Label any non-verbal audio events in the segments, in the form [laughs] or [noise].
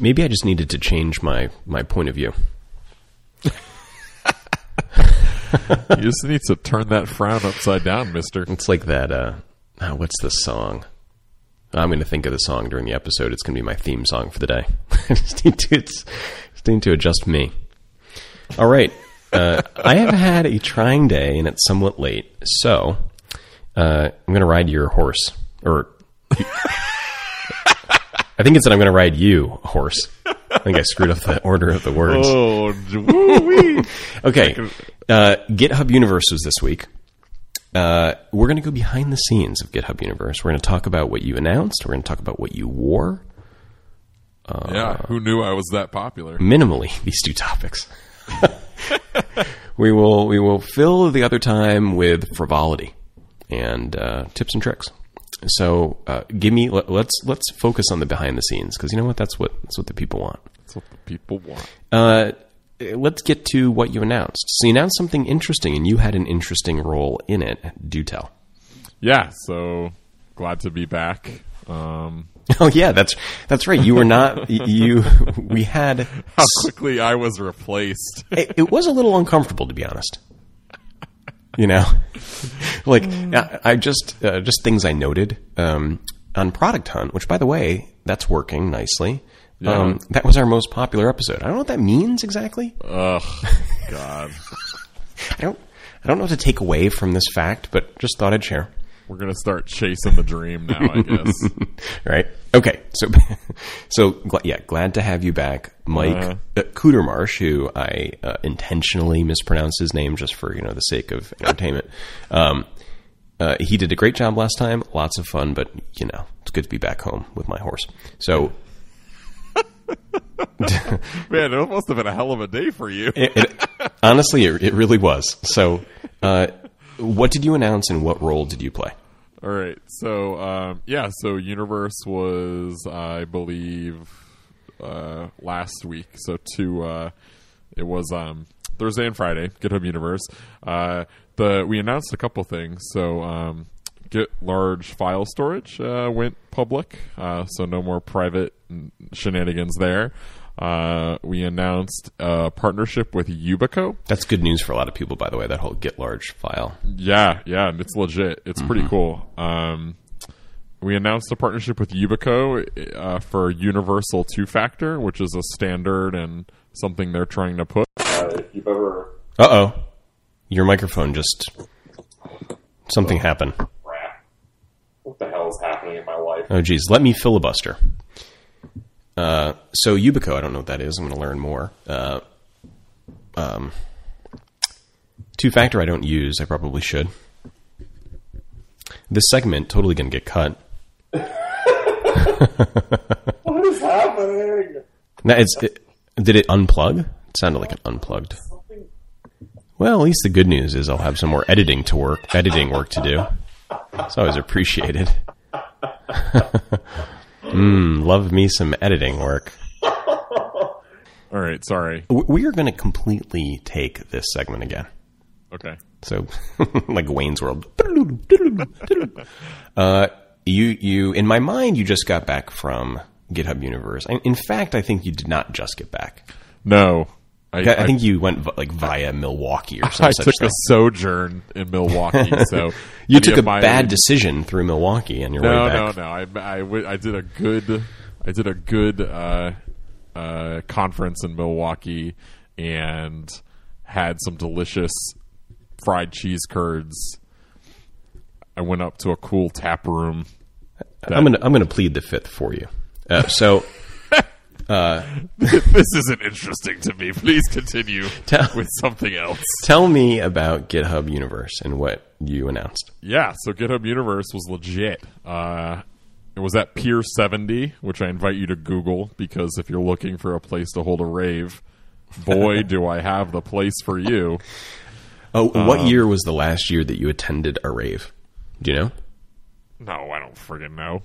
maybe I just needed to change my my point of view. [laughs] You just need to turn that frown upside down, Mister. It's like that. Uh, oh, what's the song? I'm going to think of the song during the episode. It's going to be my theme song for the day. I [laughs] just need to, it's, just need to adjust me. All right. Uh, I have had a trying day and it's somewhat late. So uh, I'm going to ride your horse. Or I think it's that I'm going to ride you, horse. I think I screwed up the order of the words. Oh. [laughs] Okay. Uh, GitHub Universe was this week. Uh, we're going to go behind the scenes of GitHub Universe. We're going to talk about what you announced. We're going to talk about what you wore. yeah, who knew I was that popular? Minimally, [laughs] these two topics. [laughs] we will we will fill the other time with frivolity and uh, tips and tricks. So, uh, give me let, let's let's focus on the behind the scenes because you know what that's what that's what the people want. That's what the people want. Uh, let's get to what you announced. So you announced something interesting, and you had an interesting role in it. Do tell. Yeah, so glad to be back. Um, [laughs] Oh yeah, that's that's right. You were not [laughs] you. We had. how quickly I was replaced. It, it was a little uncomfortable, to be honest. You know, [laughs] like I, I just uh, just things I noted um, on Product Hunt, which by the way, that's working nicely. Um, that was our most popular episode. I don't know what that means exactly. Ugh, [laughs] God. I don't. I don't know what to take away from this fact, but just thought I'd share. We're gonna start chasing the dream now, I [laughs] guess. right? Okay, so [laughs] so gl- yeah, glad to have you back, Mike Uh. uh, who I uh, intentionally mispronounced his name just for you know the sake of entertainment. Um, uh, he did a great job last time, lots of fun, but you know it's good to be back home with my horse. So [laughs] Man, it must have been a hell of a day for you. it, it, honestly, it, it really was. So, uh, what did you announce, and what role did you play? All right, so um, yeah, so Universe was, I believe, uh, last week. So two, uh, it was um, Thursday and Friday. GitHub Universe. Uh, the we announced a couple things. So um, Git large file storage uh, went public, uh, so no more private shenanigans there. Uh, we announced a partnership with Yubico. That's good news for a lot of people, by the way. That whole Git large file. Yeah, yeah, and it's legit. It's pretty cool. Um, we announced a partnership with Yubico uh, for Universal Two Factor, which is a standard and something they're trying to put. Uh, if you've ever Uh oh, your microphone just something happened. what the hell is happening in my life? Oh geez, let me filibuster. Uh, so Yubico, I don't know what that is. I'm going to learn more. Uh, um, two factor, I don't use. I probably should. This segment totally going to get cut. [laughs] What is happening? Now, it's, it, did it unplug? It sounded like it unplugged. Well, at least the good news is I'll have some more editing to work, editing work to do. It's always appreciated. [laughs] Mmm, love me some editing work. [laughs] All right, sorry. We are going to completely take this segment again. Okay. So, [laughs] like Wayne's World. [laughs] Uh, you, you, in my mind, you just got back from GitHub Universe. In- In fact, I think you did not just get back. No, I, I, I think you went like via Milwaukee or some [laughs] I took thing. a sojourn in Milwaukee. [laughs] So You took a bad decision through Milwaukee on your No, way back. no, no. I, I, I did a good, I did a good uh, uh, conference in Milwaukee and had some delicious fried cheese curds. I went up to a cool tap room. I'm gonna I'm gonna plead the fifth for you. Uh, so [laughs] this isn't interesting to me. Please continue Tell- with something else. tell me about GitHub Universe and what you announced. Yeah, so GitHub Universe was legit. Uh, it was at Pier 70, which I invite you to Google because if you're looking for a place to hold a rave, boy, [laughs] do I have the place for you. Oh, what year was the last year that you attended a rave? Do you know? No, I don't friggin' know.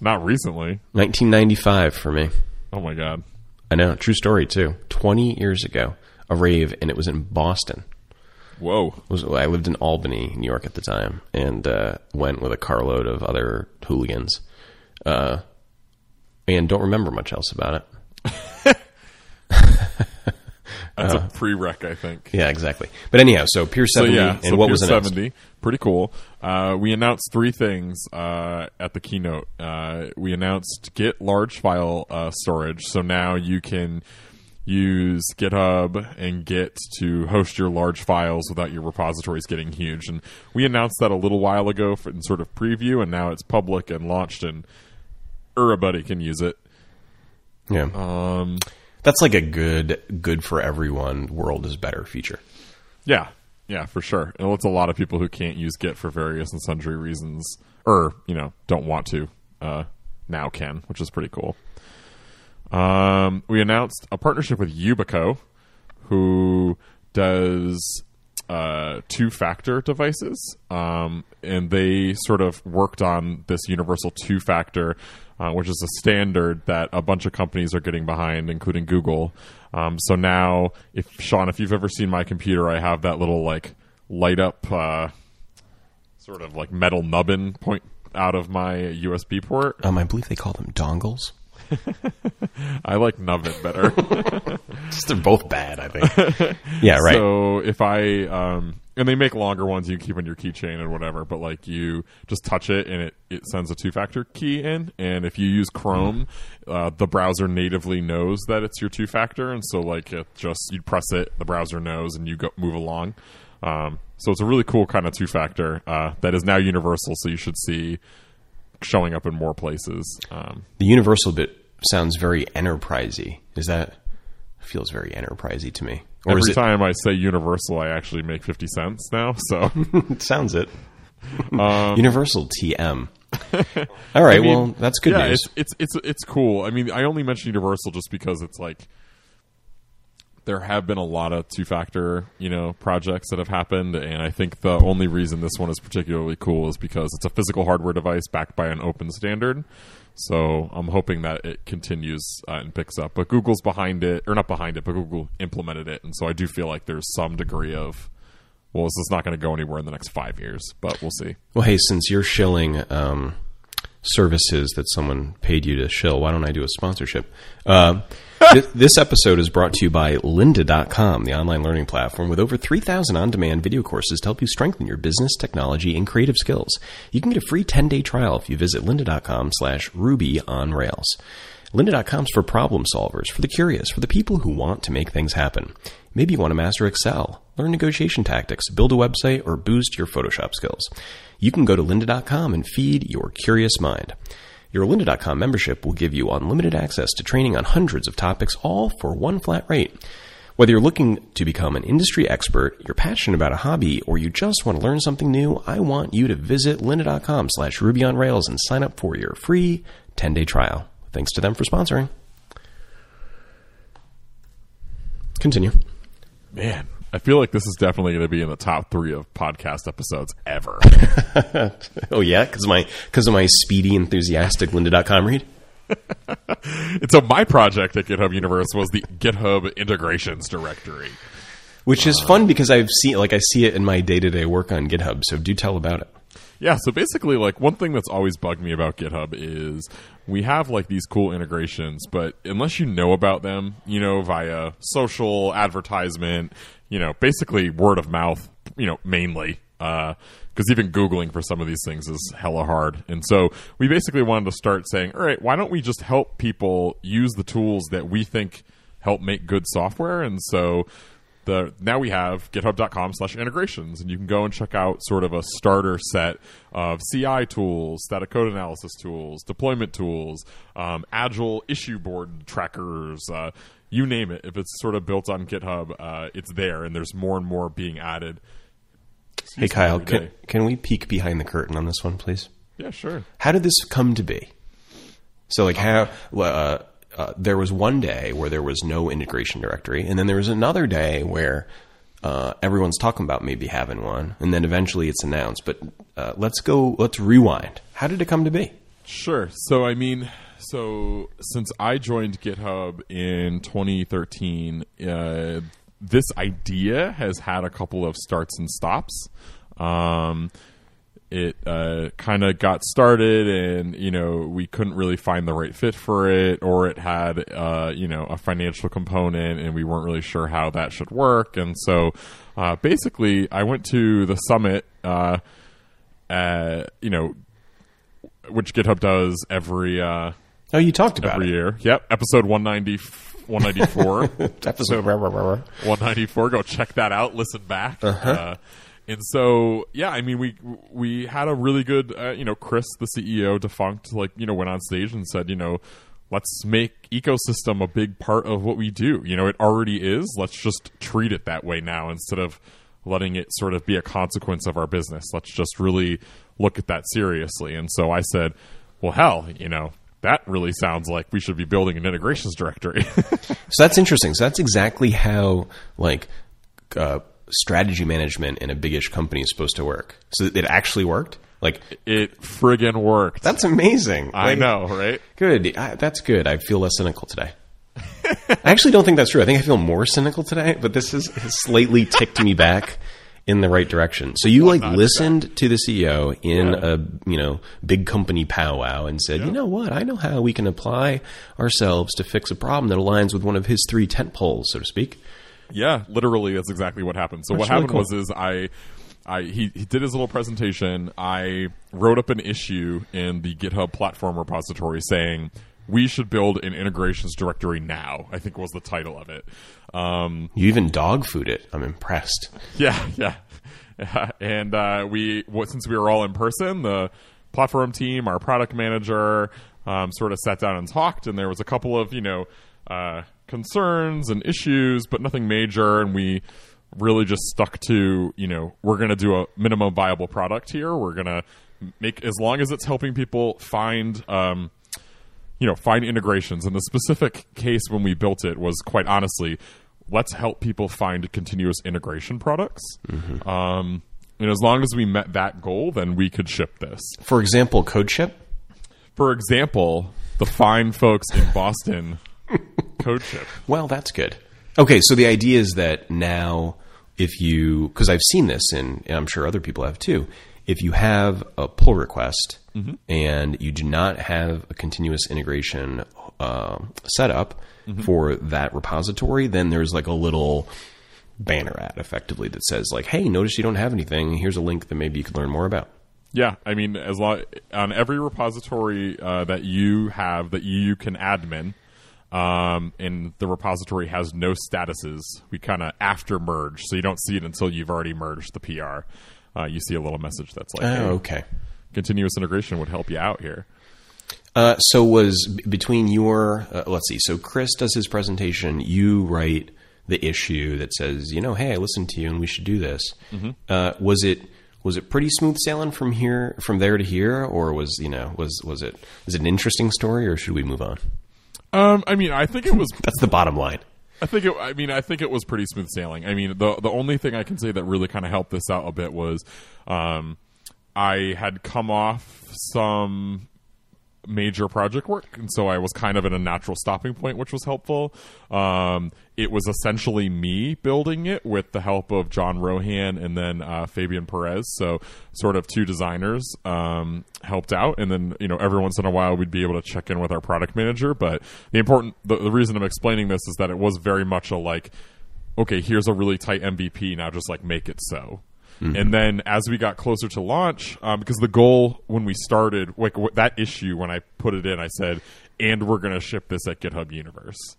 Not recently. 1995 for me. Oh my god. I know, true story too. 20 years ago, a rave and it was in Boston. Whoa. Was, I lived in Albany, New York at the time and uh, went with a carload of other hooligans. Uh, and don't remember much else about it. [laughs] That's a prereq, I think. Yeah, exactly. But anyhow, so Pier 70 So 70 yeah, and so what Pier was announced? 70, pretty cool. Uh, we announced three things uh, at the keynote. Uh, we announced Git large file uh, storage, so now you can use GitHub and Git to host your large files without your repositories getting huge. And we announced that a little while ago for, in sort of preview, and now it's public and launched, and everybody can use it. Yeah. Um, That's like a good good for everyone world is better feature. Yeah, yeah, for sure. And it's a lot of people who can't use Git for various and sundry reasons, or you know, don't want to. Uh, now can, which is pretty cool. Um, we announced a partnership with Yubico, who does uh, two-factor devices, um, and they sort of worked on this universal two-factor, uh, which is a standard that a bunch of companies are getting behind, including Google. Um, so now, if Sean, if you've ever seen my computer, I have that little like light up, uh, sort of like metal nubbin point out of my USB port. Um, I believe they call them dongles. [laughs] I like nubbin better. [laughs] Just they're both bad, I think. [laughs] yeah, right. So if I um and they make longer ones you keep on your keychain and whatever, but like you just touch it and it, it sends a two factor key in. And if you use Chrome, uh, the browser natively knows that it's your two factor, and so like it just you press it, the browser knows, and you go move along. Um, so it's a really cool kind of two factor uh, that is now universal. So you should see showing up in more places. Um, the universal bit sounds very enterprisey. Is that feels very enterprisey to me? Or every is it time I say universal, I actually make fifty cents now. So. [laughs] it sounds it. [laughs] Universal TM. All right, I mean, well, that's good yeah, news. It's, it's it's it's cool. I mean, I only mention Universal just because it's like there have been a lot of two factor, you know, projects that have happened, and I think the only reason this one is particularly cool is because it's a physical hardware device backed by an open standard. So I'm hoping that it continues uh, and picks up. But Google's behind it, or not behind it, but Google implemented it, and so I do feel like there's some degree of well, this is not going to go anywhere in the next five years, but we'll see. Well, hey, since you're shilling um, services that someone paid you to shill, why don't I do a sponsorship? Uh, this, episode is brought to you by lynda.com, the online learning platform with over 3,000 on demand video courses to help you strengthen your business, technology, and creative skills. You can get a free 10 day trial if you visit lynda.com slash ruby on rails. Lynda.com's for problem solvers, for the curious, for the people who want to make things happen. Maybe you want to master Excel, learn negotiation tactics, build a website, or boost your Photoshop skills. You can go to lynda.com and feed your curious mind. Your lynda.com membership will give you unlimited access to training on hundreds of topics, all for one flat rate. Whether you're looking to become an industry expert, you're passionate about a hobby, or you just want to learn something new, I want you to visit lynda.com slash Ruby on Rails and sign up for your free 10-day trial. Thanks to them for sponsoring. Continue. Man, I feel like this is definitely going to be in the top three of podcast episodes ever. [laughs] Oh yeah, because my because of my speedy, enthusiastic Lynda.com read. [laughs] and so my project at GitHub Universe was the GitHub integrations directory. Which is fun because I've seen like I see it in my day to day work on GitHub. So do tell about it. Yeah, so basically, like one thing that's always bugged me about GitHub is we have like these cool integrations, but unless you know about them, you know, via social advertisement, you know, basically word of mouth, you know, mainly, uh, because even Googling for some of these things is hella hard. And so we basically wanted to start saying, all right, why don't we just help people use the tools that we think help make good software? And so the now we have github.com slash integrations and you can go and check out sort of a starter set of ci tools static code analysis tools deployment tools um, agile issue board trackers uh, you name it if it's sort of built on github uh, it's there and there's more and more being added Hey Kyle, can, can we peek behind the curtain on this one, please? yeah sure How did this come to be? So like how uh, uh, there was one day where there was no integration directory, and then there was another day where uh, everyone's talking about maybe having one, and then eventually it's announced. But uh, let's go. Let's rewind. How did it come to be? Sure. So I mean, so since I joined GitHub in 2013, uh, this idea has had a couple of starts and stops. Um, it uh, kind of got started, and you know we couldn't really find the right fit for it, or it had uh, you know a financial component, and we weren't really sure how that should work. And so, uh, basically, I went to the summit. Uh, uh, you know, which GitHub does every uh, Oh, you talked about every it. year. Yep, episode 190, 194. [laughs] Episode. 194. Go check that out. Listen back. uh and so, yeah, I mean, we we had a really good, uh, you know, Chris, the CEO, defunkt, like you know, went on stage and said, you know, let's make ecosystem a big part of what we do. You know, it already is. Let's just treat it that way now instead of letting it sort of be a consequence of our business. Let's just really look at that seriously. And so I said, well, hell, you know, that really sounds like we should be building an integrations directory. [laughs] So that's interesting. So that's exactly how like uh, strategy management in a biggish company is supposed to work. So it actually worked. Like it friggin' worked. that's amazing. I Like, know, right? Good. I, that's good. I feel less cynical today. I actually don't think that's true. I think I feel more cynical today, but this has, has slightly ticked me back in the right direction. So you like not listened to the CEO in Yeah. a you know big company powwow and said, you know what, I know how we can apply ourselves to fix a problem that aligns with one of his three tent poles, so to speak. Yeah, literally, that's exactly what happened. So what really happened cool. was is I, I he, he did his little presentation. I wrote up an issue in the GitHub platform repository saying we should build an integrations directory now. I think was the title of it. Um, You even dog food it. I'm impressed. yeah, yeah. [laughs] and uh, we, what, since we were all in person, the platform team, our product manager, um, sort of sat down and talked, and there was a couple of you know uh, concerns and issues, but nothing major, and we really just stuck to you know we're going to do a minimum viable product here. We're going to make as long as it's helping people find. Um, you know, find integrations. In the specific case when we built it was quite honestly, let's help people find continuous integration products. Um, and as long as we met that goal, then we could ship this. For example, CodeShip. For example, the fine folks in Boston [laughs] CodeShip. Well, that's good. Okay, so the idea is that now, if you, because I've seen this, and, and I'm sure other people have too, if you have a pull request and you do not have a continuous integration um setup for that repository, then there's like a little banner ad effectively that says like, "Hey, notice you don't have anything. Here's a link that maybe you could learn more about." Yeah, I mean, as long on every repository uh, that you have that you can admin, um, and the repository has no statuses, we kind of after merge, so you don't see it until you've already merged the PR. Uh, you see a little message that's like, hey, Oh, okay. continuous integration would help you out here. Uh, so was between your uh, let's see. So Chris does his presentation. You write the issue that says, you know, hey, I listened to you, and we should do this. Uh, was it was it pretty smooth sailing from here from there to here, or was you know was was it is it an interesting story, or should we move on? Um, I mean, I think it was [laughs] That's the bottom line. I think it, I mean I think it was pretty smooth sailing. I mean the the only thing I can say that really kind of helped this out a bit was um, I had come off some major project work, and so I was kind of at a natural stopping point, which was helpful. Um, it was essentially me building it with the help of Jon Rohan and then uh, Fabian Perez. So, sort of two designers um, helped out, and then you know every once in a while we'd be able to check in with our product manager. But the important, the, the reason I'm explaining this is that it was very much a like, okay, here's a really tight MVP. Now just like make it so. And then as we got closer to launch, um, because the goal when we started, like w- that issue when I put it in, I said, and we're going to ship this at GitHub Universe,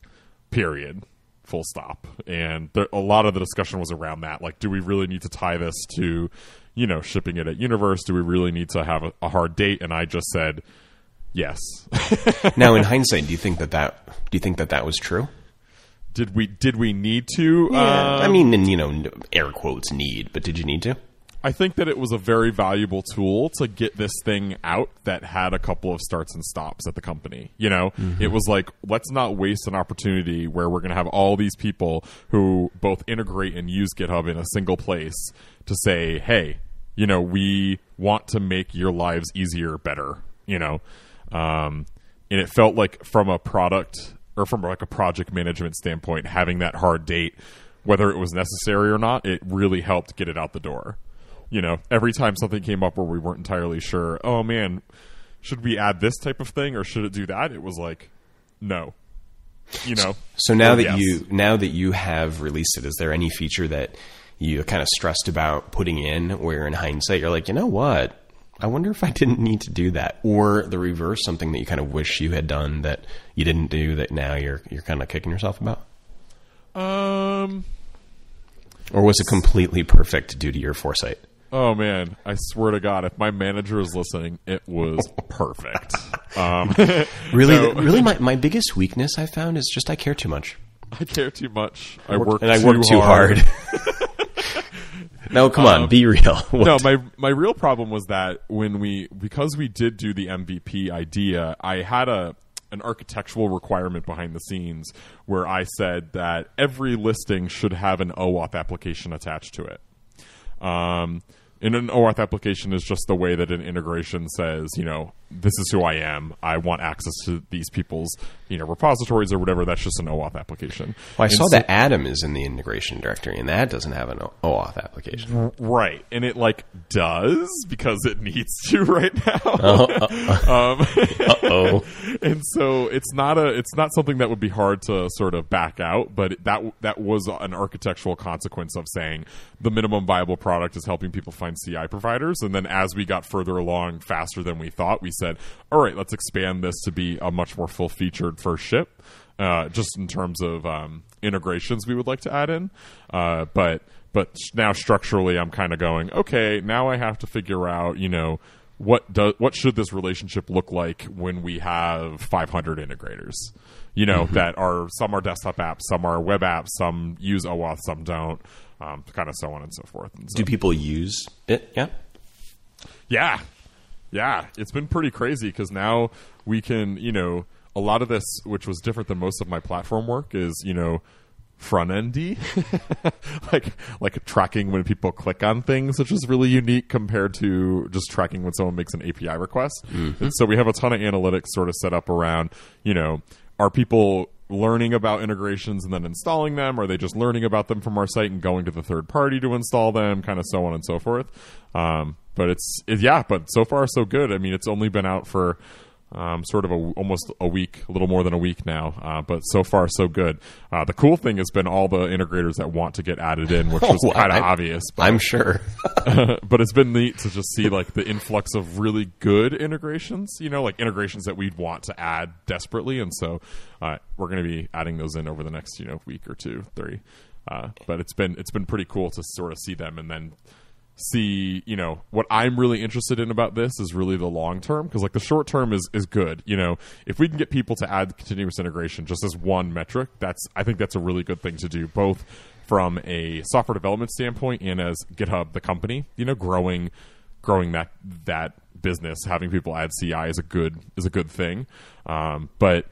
period, full stop. And there, a lot of the discussion was around that. Like, do we really need to tie this to, you know, shipping it at Universe? Do we really need to have a, a hard date? And I just said, yes. [laughs] now, in hindsight, do you think that that do you think that that was true? Did we did we need to? I Um, mean, in, you know, air quotes need, but did you need to? I think that it was a very valuable tool to get this thing out that had a couple of starts and stops at the company. You know, it was like, let's not waste an opportunity where we're going to have all these people who both integrate and use GitHub in a single place to say, hey, you know, we want to make your lives easier, better, you know. Um, and it felt like from a product or from like a project management standpoint, having that hard date, whether it was necessary or not, it really helped get it out the door. you know, every time something came up where we weren't entirely sure, oh man, should we add this type of thing or should it do that? It was like, no. You know. So now that yes. you now that you have released it, is there any feature that you kind of stressed about putting in where in hindsight you're like, you know what? I wonder if I didn't need to do that. Or the reverse, something that you kind of wish you had done that you didn't do that now you're you're kind of kicking yourself about? Um Or was it completely perfect due to your foresight? Oh man, I swear to God, if my manager is listening, it was [laughs] perfect. [laughs] Um, [laughs] Really, No. really, my, my biggest weakness I found is just I care too much, I care too much. I work and I work too hard. No, come on, be real. [laughs] What- no, my my real problem was that when we because we did do the MVP idea, I had a an architectural requirement behind the scenes where I said that every listing should have an OAuth application attached to it. Um, and an OAuth application is just the way that an integration says, you know, this is who I am. I want access to these people's, you know, repositories or whatever. That's just an OAuth application. Well, I And saw so- that Adam is in the integration directory, and that doesn't have an OAuth application. Right, and it like does because it needs [laughs] to right now. [laughs] um, Oh, [laughs] and so it's not a it's not something that would be hard to sort of back out, but that that was an architectural consequence of saying the minimum viable product is helping people find CI providers, and then as we got further along faster than we thought, we said, all right, let's expand this to be a much more full featured first ship. Uh, just in terms of um, integrations we would like to add in, uh, but but now structurally, I'm kind of going okay. Now I have to figure out, you know, what does what should this relationship look like when we have 500 integrators? You know, that are some are desktop apps, some are web apps, some use OAuth, some don't, um, kind of so on and so forth. And so, do people use it? Yeah. yeah, yeah, it's been pretty crazy because now we can, you know, a lot of this, which was different than most of my platform work, is you know front endy, [laughs] like like tracking when people click on things, which is really unique compared to just tracking when someone makes an API request. Mm-hmm. And so we have a ton of analytics sort of set up around, you know, are people learning about integrations and then installing them? Are they just learning about them from our site and going to the third party to install them? Kind of so on and so forth. Um, but it's it, yeah, but so far so good. I mean, it's only been out for um, sort of a, almost a week, a little more than a week now. Uh, but so far, so good. Uh, the cool thing has been all the integrators that want to get added in, which [laughs] was Oh, kind of obvious. But, I'm sure. [laughs] but it's been neat to just see like the influx of really good integrations. You know, like integrations that we'd want to add desperately, and so uh, we're going to be adding those in over the next you know week or two, three. Uh, but it's been it's been pretty cool to sort of see them and then see you know what i'm really interested in about this is really the long term because like the short term is is good you know. If we can get people to add continuous integration just as one metric that's i think that's a really good thing to do both from a software development standpoint and as github the company you know growing growing that that business having people add ci is a good is a good thing. Um, but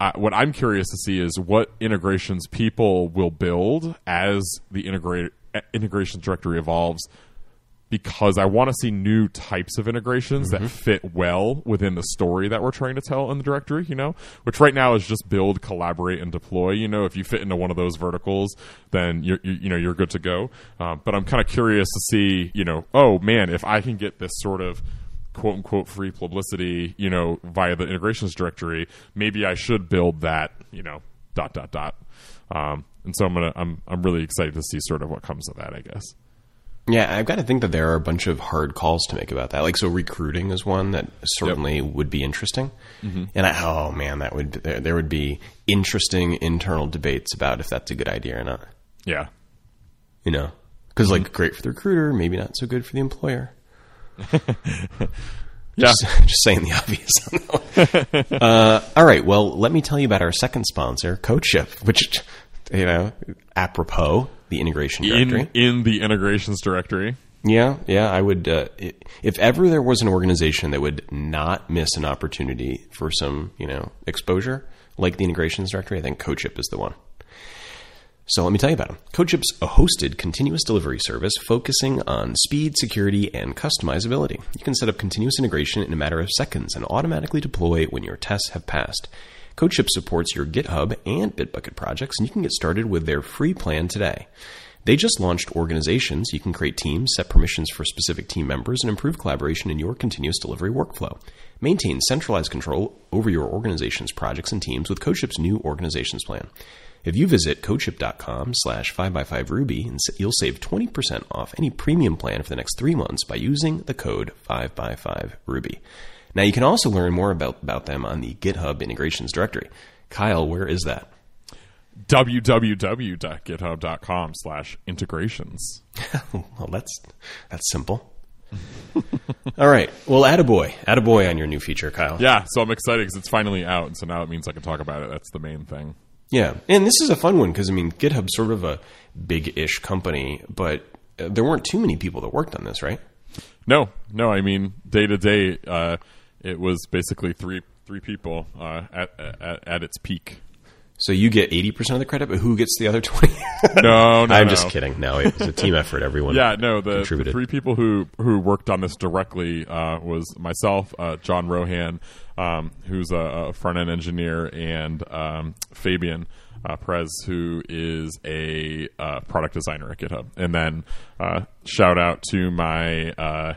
uh, what I'm curious to see is what integrations people will build as the integrate integrations directory evolves because I want to see new types of integrations that fit well within the story that we're trying to tell in the directory, you know, which right now is just build, collaborate, and deploy. You know, if you fit into one of those verticals, then you're, you, you know, you're good to go. Um, but I'm kind of curious to see, you know, oh man, if I can get this sort of quote unquote free publicity, you know, via the integrations directory, maybe I should build that, you know, dot, dot, dot. Um, and so I'm gonna, I'm, I'm really excited to see sort of what comes of that, I guess. Yeah, I've got to think that there are a bunch of hard calls to make about that. Like, so recruiting is one that certainly would be interesting. And I, oh man, that would there, there would be interesting internal debates about if that's a good idea or not. Yeah. You know, because like great for the recruiter, maybe not so good for the employer. [laughs] Yeah. Just, [laughs] just saying the obvious. on that one. [laughs] uh, all right. Well, let me tell you about our second sponsor, CodeShip, which you know, apropos the integration directory. in in the integrations directory. Yeah, yeah, I would. Uh, if ever there was an organization that would not miss an opportunity for some, you know, exposure like the integrations directory, I think CodeShip is the one. So let me tell you about them. CodeShip's a hosted continuous delivery service focusing on speed, security, and customizability. You can set up continuous integration in a matter of seconds and automatically deploy when your tests have passed. CodeShip supports your GitHub and Bitbucket projects, and you can get started with their free plan today. They just launched organizations. You can create teams, set permissions for specific team members, and improve collaboration in your continuous delivery workflow. Maintain centralized control over your organization's projects and teams with CodeShip's new organizations plan. If you visit codeship.com slash 5by5ruby, you'll save 20% off any premium plan for the next three months by using the code 5by5ruby. Now, you can also learn more about, about them on the GitHub integrations directory. Kyle, where is that? www.github.com slash integrations. [laughs] well, that's that's simple. [laughs] All right. Well, attaboy. Attaboy on your new feature, Kyle. Yeah, so I'm excited because it's finally out, and so now it means I can talk about it. That's the main thing. Yeah, and this is a fun one because I mean, GitHub's sort of a big-ish company, but uh, there weren't too many people that worked on this, right? No, no. I mean, day to day, uh, it was basically three three people uh, at, at at its peak. So you get eighty percent of the credit, but who gets the other twenty? [laughs] No, no, I'm no. just kidding. No, it was a team [laughs] effort. Everyone, Yeah, no. The, the three people who who worked on this directly uh, was myself, uh, Jon Rohan, um, who's a, a front end engineer, and um, Fabian uh, Perez, who is a uh, product designer at GitHub. And then uh, shout out to my.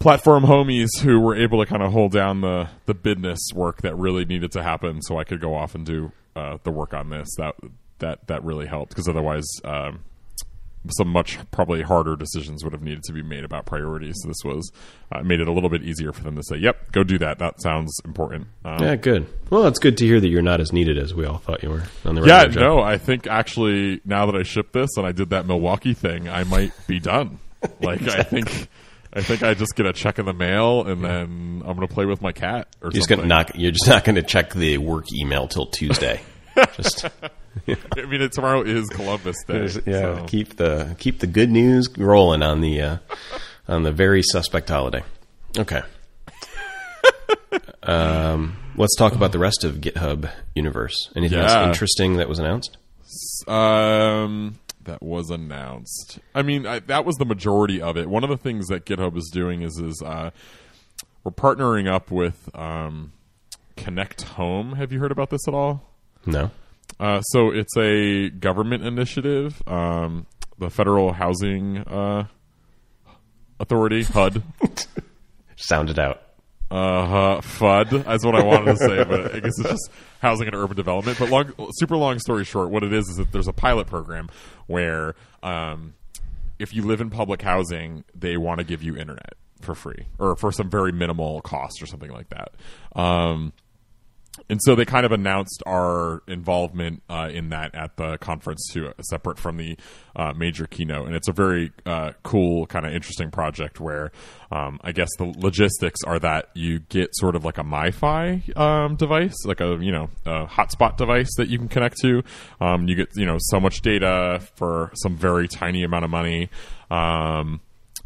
Platform homies who were able to kind of hold down the the business work that really needed to happen so I could go off and do uh, the work on this. That that that really helped because otherwise um, some much probably harder decisions would have needed to be made about priorities. So this was uh, made it a little bit easier for them to say yep go do that. That sounds important. Um, Yeah, good. Well, it's good to hear that you're not as needed as we all thought you were on the yeah job. no I think actually now that I shipped this and I did that Milwaukee thing I might be done. [laughs] Like I think I think I just get a check in the mail and then I'm gonna play with my cat or You're just gonna knock. You're just not going to check the work email till Tuesday. [laughs] just I mean, it, tomorrow is Columbus Day. yeah, so- keep the keep the good news rolling on the uh, on the very suspect holiday. Okay. [laughs] um, let's talk about the rest of GitHub universe. Anything else interesting that was announced? Um, that was announced. I mean, I, that was the majority of it. One of the things that GitHub is doing is is uh, we're partnering up with um, Connect Home. Have you heard about this at all? No. Uh, so it's a government initiative. Um, the Federal Housing uh, Authority [laughs] (HUD). Sound it out. Uh, huh. FUD. That's what I wanted to say, but I guess it's just housing and urban development. But long, super long story short, what it is is that there's a pilot program where um, if you live in public housing, they want to give you internet for free or for some very minimal cost or something like that. Um, and so they kind of announced our involvement uh, in that at the conference too, separate from the uh, major keynote. And it's a very uh, cool, kind of interesting project where um, I guess the logistics are that you get sort of like a MiFi um, device, like a you know a hotspot device that you can connect to. Um, you get you know so much data for some very tiny amount of money. Um,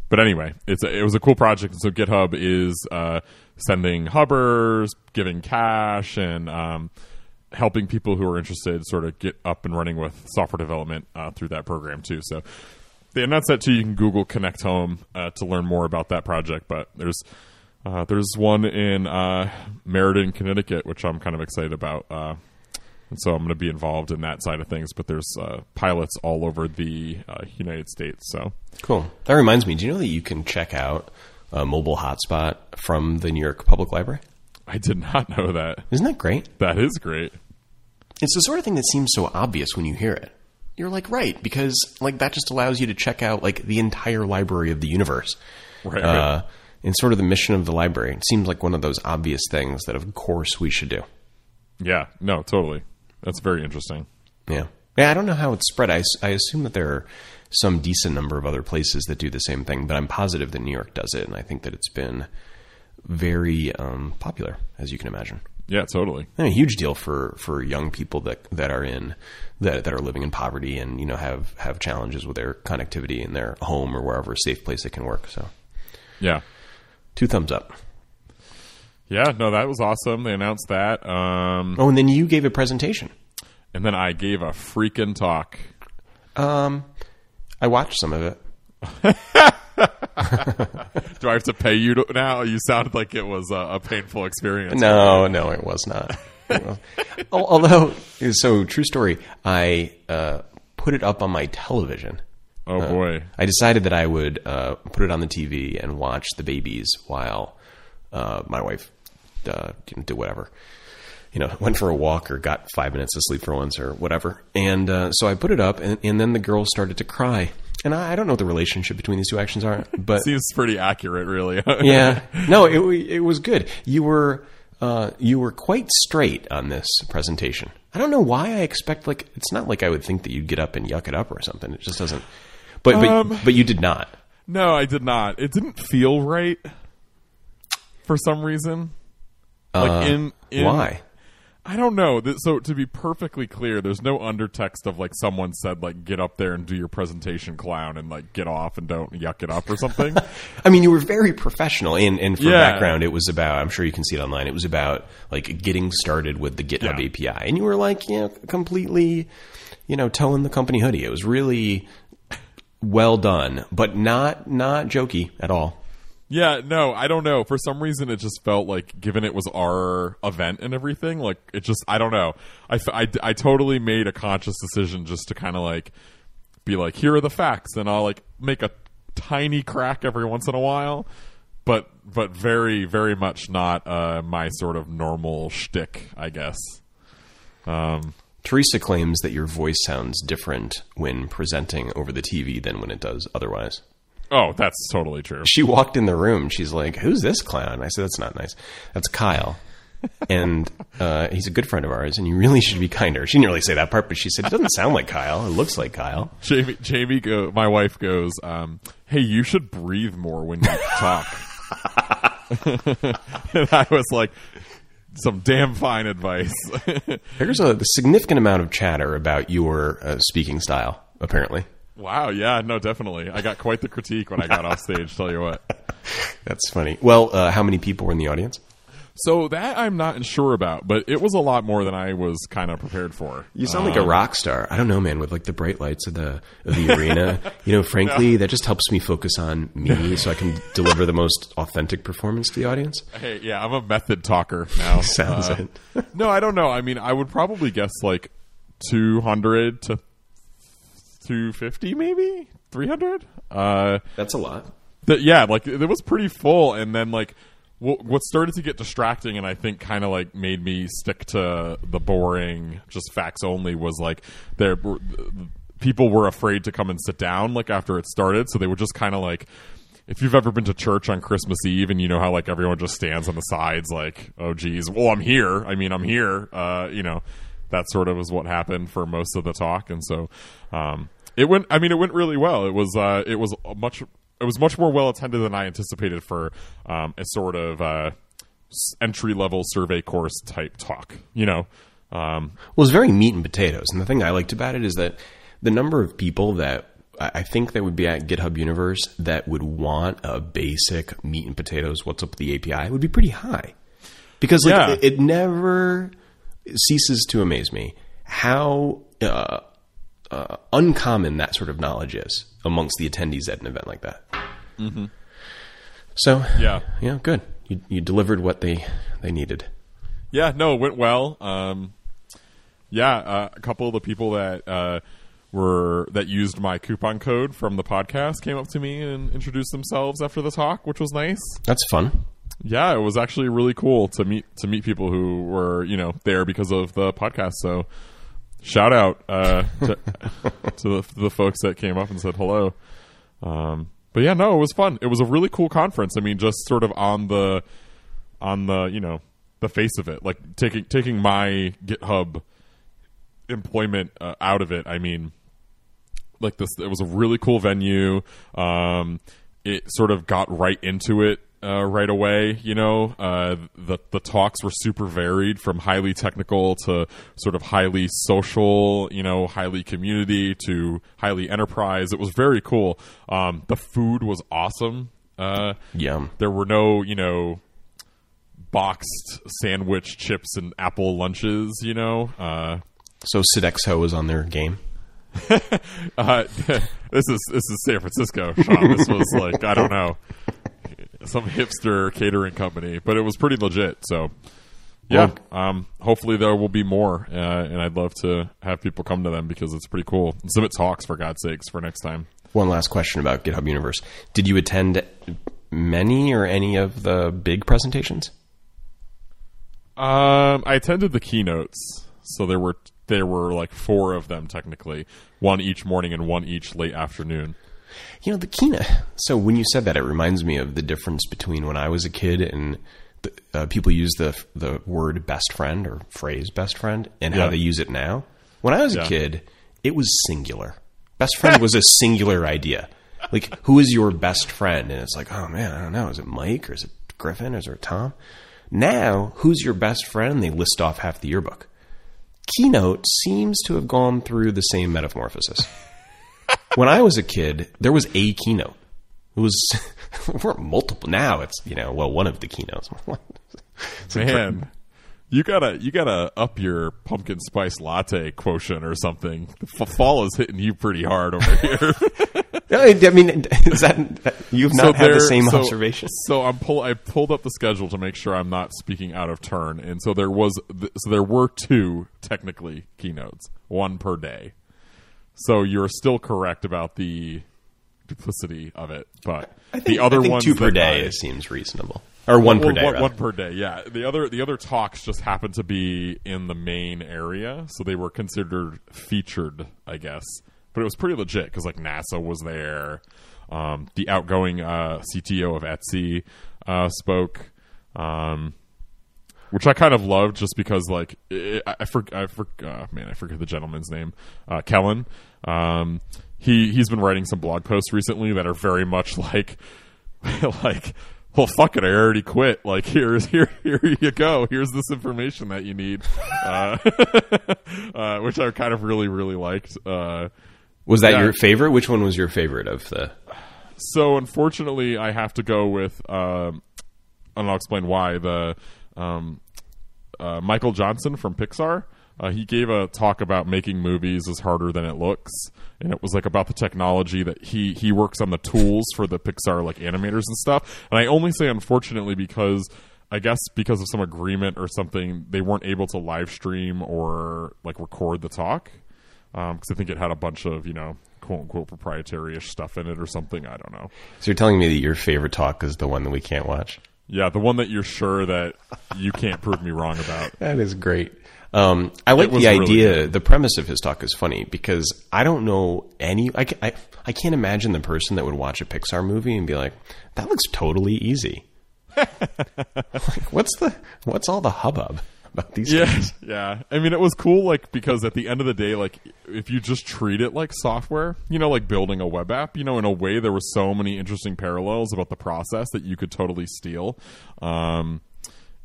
but anyway, it's a, it was a cool project. And so GitHub is uh, sending hubbers, giving cash, and um, helping people who are interested sort of get up and running with software development uh, through that program too. So they announced that too. You can Google Connect Home uh, to learn more about that project. But there's uh, there's one in uh, Meriden, Connecticut, which I'm kind of excited about. Uh, and so I'm going to be involved in that side of things. But there's uh, pilots all over the United States. So Cool. That reminds me. Do you know that you can check out a mobile hotspot from the New York Public Library? I did not know that. Isn't that great? That is great. It's the sort of thing that seems so obvious when you hear it. You're like, right, because like that just allows you to check out like the entire library of the universe. Right. Uh, and sort of the mission of the library. It seems like one of those obvious things that, of course, we should do. yeah. No, totally. That's very interesting. Yeah. Yeah, I don't know how it's spread. I, I assume that there are some decent number of other places that do the same thing, but I'm positive that New York does it, and I think that it's been very um, popular, as you can imagine. Yeah, totally. And a huge deal for, for young people that that are in that that are living in poverty and you know have have challenges with their connectivity in their home or wherever safe place they can work. So Yeah. two thumbs up. Yeah, no, that was awesome. They announced that. Um, Oh, and then you gave a presentation. And then I gave a freaking talk. Um, I watched some of it. [laughs] Do I have to pay you to, now? You sounded like it was a, a painful experience. No, no, it was not. It was- [laughs] Al- Although, so true story. I uh, put it up on my television. Oh boy. I decided that I would uh, put it on the TV and watch the babies while uh, my wife uh, did whatever. You know, [laughs] went for a walk or got five minutes of sleep for once or whatever. And uh, so I put it up, and, and then the girl started to cry. And I, I don't know what the relationship between these two actions are, but [laughs] Seems pretty accurate, really. [laughs] yeah, no, it it was good. You were uh, you were quite straight on this presentation. I don't know why I expect like it's not like I would think that you'd get up and yuck it up or something. It just doesn't. But but Um, but you did not. no, I did not. It didn't feel right for some reason. Like Uh, in, in why? I don't know. So to be perfectly clear, there's no undertext of like someone said like get up there and do your presentation, clown, and like get off and don't yuck it up or something. [laughs] I mean, you were very professional. And and for Yeah. background, it was about. I'm sure you can see it online. It was about like getting started with the GitHub Yeah. API, and you were like, you know, completely, you know, toeing the company hoodie. It was really well done, but not not jokey at all. Yeah, no, I don't know. For some reason, it just felt like given it was our event and everything, like it just I don't know. I I, I totally made a conscious decision just to kind of like be like, here are the facts, and I'll like make a tiny crack every once in a while. But but very very much not uh, my sort of normal shtick, I guess. Teresa claims that your voice sounds different when presenting over the TV than when it does otherwise. Oh, that's totally true. She walked in the room. She's like, "Who's this clown?" I said, "That's not nice. That's Kyle." and uh, he's a good friend of ours, and you really should be kinder. She didn't really say that part, but she said, "It doesn't sound like Kyle. It looks like Kyle." Jamie, Jamie, go, my wife goes, um, "Hey, you should breathe more when you talk." [laughs] and I was like, "Some damn fine advice." [laughs] There's a significant amount of chatter about your uh, speaking style. Apparently, wow, yeah, no, definitely. I got quite the critique when I got off stage. Tell you what. [laughs] that's funny. Well, uh, how many people were in the audience? So that I'm not sure about, but it was a lot more than I was kind of prepared for. You sound like a rock star. I don't know, man. With like the bright lights of the of the arena, you know. [laughs] Frankly, that just helps me focus on me, so I can deliver the most authentic performance to the audience. Hey, yeah, I'm a method talker now. [laughs] Sounds Uh, it. no, I don't know. I mean, I would probably guess like 200 to 250, maybe 300. Uh, That's a lot. that yeah, like it was pretty full, and then like what, what started to get distracting, and I think kind of like made me stick to the boring, just facts only. Was like there were- people were afraid to come and sit down like after it started, so they were just kind of like. If you've ever been to church on Christmas Eve and you know how like everyone just stands on the sides like, oh geez, well I'm here. I mean I'm here. Uh, you know, that sort of is what happened for most of the talk, and so um, it went. I mean, it went really well. It was uh, it was much it was much more well attended than I anticipated for um, a sort of uh, entry level survey course type talk. You know, um, Well, it's very meat and potatoes. And the thing I liked about it is that the number of people that I think that would be at GitHub Universe that would want a basic meat and potatoes, what's up with the API, would be pretty high. Because like, Yeah. it, it never ceases to amaze me how uh, uh, uncommon that sort of knowledge is amongst the attendees at an event like that. So, yeah, yeah, good. You, you delivered what they, they needed. yeah, no, it went well. Um, yeah, uh, a couple of the people that uh, were that used my coupon code from the podcast came up to me and introduced themselves after the talk, which was nice. That's fun. yeah, it was actually really cool to meet to meet people who were you know there because of the podcast. So shout out uh, to, [laughs] to the, the folks that came up and said hello. Um, but yeah, no, it was fun. It was a really cool conference. I mean, just sort of on the on the you know the face of it, like taking taking my GitHub employment uh, out of it. I mean, like this it was a really cool venue um it sort of got right into it uh, right away you know uh, the the talks were super varied from highly technical to sort of highly social you know highly community to highly enterprise it was very cool um, the food was awesome uh, Yum. there were no you know boxed sandwich chips and apple lunches you know uh, So Sodexo was on their game. [laughs] Uh, [laughs] this is this is San Francisco, Sean. This was like I don't know some [laughs] hipster catering company, but it was pretty legit. So yeah, um, hopefully there will be more, uh, and I'd love to have people come to them because it's pretty cool. And submit talks for God's sakes for next time. One last question about GitHub Universe. Did you attend many or any of the big presentations? Um, I attended the keynotes, so there were there were like four of them technically, one each morning and one each late afternoon. You know the keynote. So when you said that, it reminds me of the difference between when I was a kid and the, uh, people use the the word best friend or phrase best friend and how they use it now. When I was a kid, it was singular. Best friend was a singular idea. Like, who is your best friend? And it's like, oh man, I don't know. Is it Mike or is it Griffin or is it Tom? Now, who's your best friend? They list off half the yearbook. Keynote seems to have gone through the same metamorphosis. When I was a kid, there was a keynote. It was [laughs] weren't multiple. Now it's you know well one of the keynotes. [laughs] Man, you gotta you gotta up your pumpkin spice latte quotient or something. The f- fall is hitting you pretty hard over [laughs] here. I mean, is that you've not had the same so- observation? So I'm pull. I pulled up the schedule to make sure I'm not speaking out of turn, and so there was. th- So there were two technically keynotes, one per day. So you're still correct about the duplicity of it, but the other one two per day I- seems reasonable, or one per day. One, one per day, yeah. The other the other talks just happened to be in the main area, so they were considered featured, I guess. But it was pretty legit because like NASA was there. Um, the outgoing uh, CTO of Etsy uh, spoke, um, which I kind of loved just because like it, I, I, for, I for, uh, man I forget the gentleman's name, uh, Kellen. Um, he he's been writing some blog posts recently that are very much [laughs] like like well fuck it i already quit like here's here here you go here's this information that you need uh, [laughs] uh, which i kind of really really liked uh, was that yeah. your favorite? Which one was your favorite of the? so unfortunately i have to go with um, and i'll explain why the um, uh, michael johnson from pixar. Uh, he gave a talk about making movies is harder than it looks and it was like about the technology that he he works on the tools for the pixar like animators and stuff. And i only say unfortunately because i guess because of some agreement or something they weren't able to live stream or like record the talk because i think it had a bunch of you know quote unquote proprietary-ish stuff in it or something. I don't know. So you're telling me that your favorite talk is the one that we can't watch? Yeah the one that you're sure that you can't prove me wrong about [laughs] That is great. Um, I like the really idea. The premise of his talk is funny because I don't know any. I, I I can't imagine the person that would watch a Pixar movie and be like, "That looks totally easy." [laughs] like, what's the what's all the hubbub about these? Yeah, things? [laughs] yeah. I mean, it was cool, like because at the end of the day, like if you just treat it like software, you know, like building a web app, you know, in a way, there were so many interesting parallels about the process that you could totally steal. Um,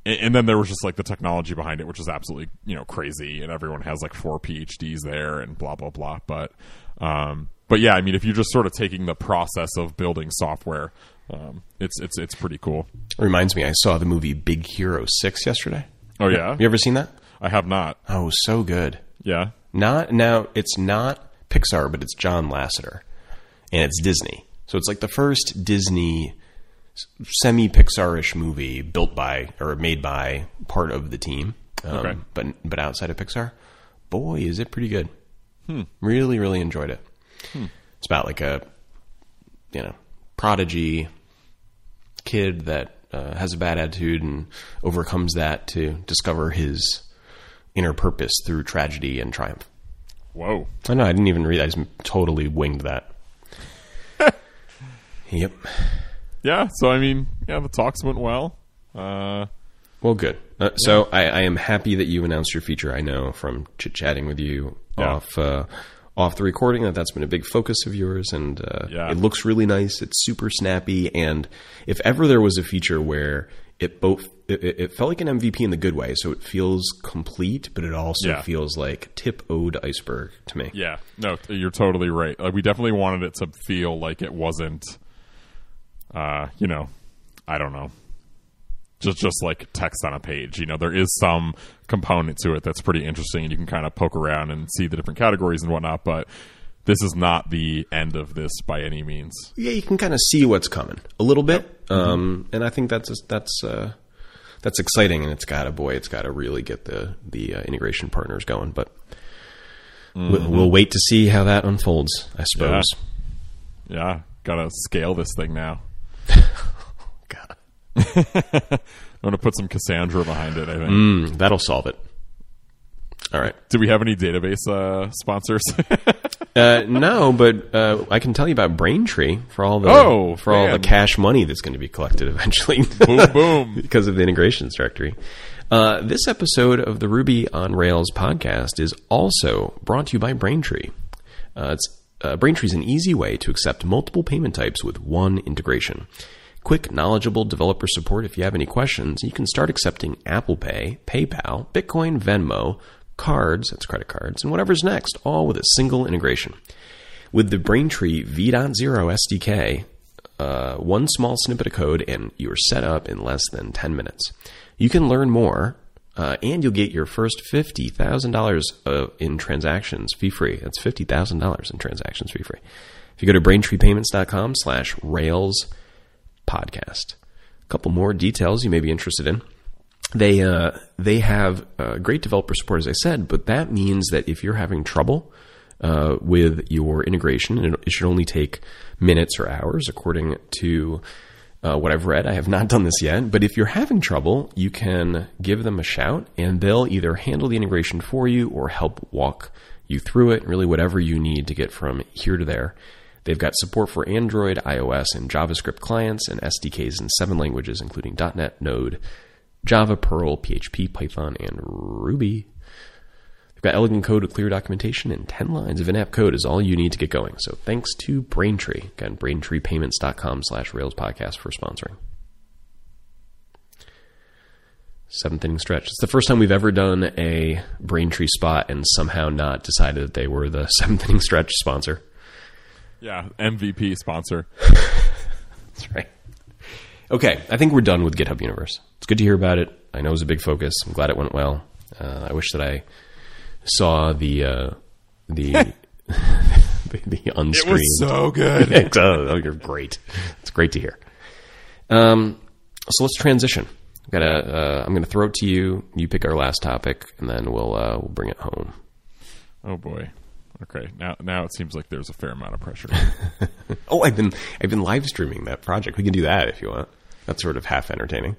and, and then there was just like the technology behind it, which is absolutely you know crazy, and everyone has like four PhDs there and blah blah blah. But um, but yeah, I mean, if you're just sort of taking the process of building software, um, it's it's it's pretty cool. Reminds me, I saw the movie Big Hero Six yesterday. Oh yeah, You ever seen that? I have not. Oh, so good. Yeah, Not now. It's not Pixar, but it's John Lasseter, and it's Disney. So it's like the first Disney semi Pixar-ish movie built by or made by part of the team, um, Okay. but but outside of Pixar. Boy, is it pretty good! Really, really enjoyed it. It's about like a you know prodigy kid that uh, has a bad attitude and overcomes that to discover his inner purpose through tragedy and triumph. whoa. I know I didn't even read. I just totally winged that. [laughs] yep. yeah so i mean yeah the talks went well uh Well, good. Uh, so I, I am happy that you announced your feature. I know from chit chatting with you Yeah. off uh, off the recording that that's been a big focus of yours, and uh, Yeah. it looks really nice. It's super snappy, and if ever there was a feature where it both it, it felt like an MVP in the good way, so it feels complete, but it also Yeah. feels like tip ode iceberg to me. yeah no you're totally right like we definitely wanted it to feel like it wasn't uh you know i don't know just just like text on a page you know there is some component to it that's pretty interesting and you can kind of poke around and see the different categories and whatnot but this is not the end of this by any means yeah, you can kind of see what's coming a little bit, um, and I think that's that's uh, that's exciting, and it's got to boy, it's got to really get the the uh, integration partners going. But we'll, we'll wait to see how that unfolds. I suppose. Yeah, gotta scale this thing now. [laughs] God. [laughs] I'm gonna put some Cassandra behind it. I think. Mm, that'll solve it. All right. Do we have any database uh, sponsors? [laughs] Uh, no, but uh, I can tell you about Braintree for all the Oh, for all the cash money that's going to be collected eventually. boom, [laughs] boom. because of the integrations directory. Uh, this episode of the Ruby on Rails podcast is also brought to you by Braintree. Uh, it's, uh, Braintree is an easy way to accept multiple payment types with one integration. Quick, knowledgeable developer support. If you have any questions, you can start accepting Apple Pay, PayPal, Bitcoin, Venmo, cards, that's credit cards, and whatever's next, all with a single integration. With the Braintree V.0 SDK, uh, one small snippet of code, and you're set up in less than 10 minutes. You can learn more, uh, and you'll get your first $50,000 uh, in transactions fee free. That's $50,000 in transactions fee free. If you go to braintreepayments.com slash rails podcast. A couple more details you may be interested in they uh, they have uh, great developer support, as I said, but that means that if you're having trouble uh, with your integration, and it should only take minutes or hours, according to uh, what I've read. I have not done this yet, but if you're having trouble, you can give them a shout, and they'll either handle the integration for you or help walk you through it. Really, whatever you need to get from here to there. They've got support for Android, iOS, and JavaScript clients, and SDKs in seven languages, including .NET, Node. Java, Perl, PHP, Python, and Ruby. They've got elegant code with clear documentation, and 10 lines of in-app code is all you need to get going. So thanks to Braintree. Again, braintreepayments.com slash Rails podcast for sponsoring. Seventh inning stretch. It's the first time we've ever done a Braintree spot and somehow not decided that they were the [laughs] seventh inning stretch sponsor. Yeah, MVP sponsor. [laughs] That's right. Okay, I think we're done with GitHub Universe. It's good to hear about it. I know it was a big focus. I'm glad it went well. Uh, I wish that I saw the uh, the [laughs] [laughs] the, the unscreened. It was so good. oh, oh, you're great. It's great to hear. Um, so let's transition. I've got a, uh, I'm going to throw it to you. You pick our last topic, and then we'll uh, we'll bring it home. Oh boy. Okay, now now it seems like there's a fair amount of pressure. [laughs] Oh, I've been I've been live streaming that project. We can do that if you want. That's sort of half entertaining.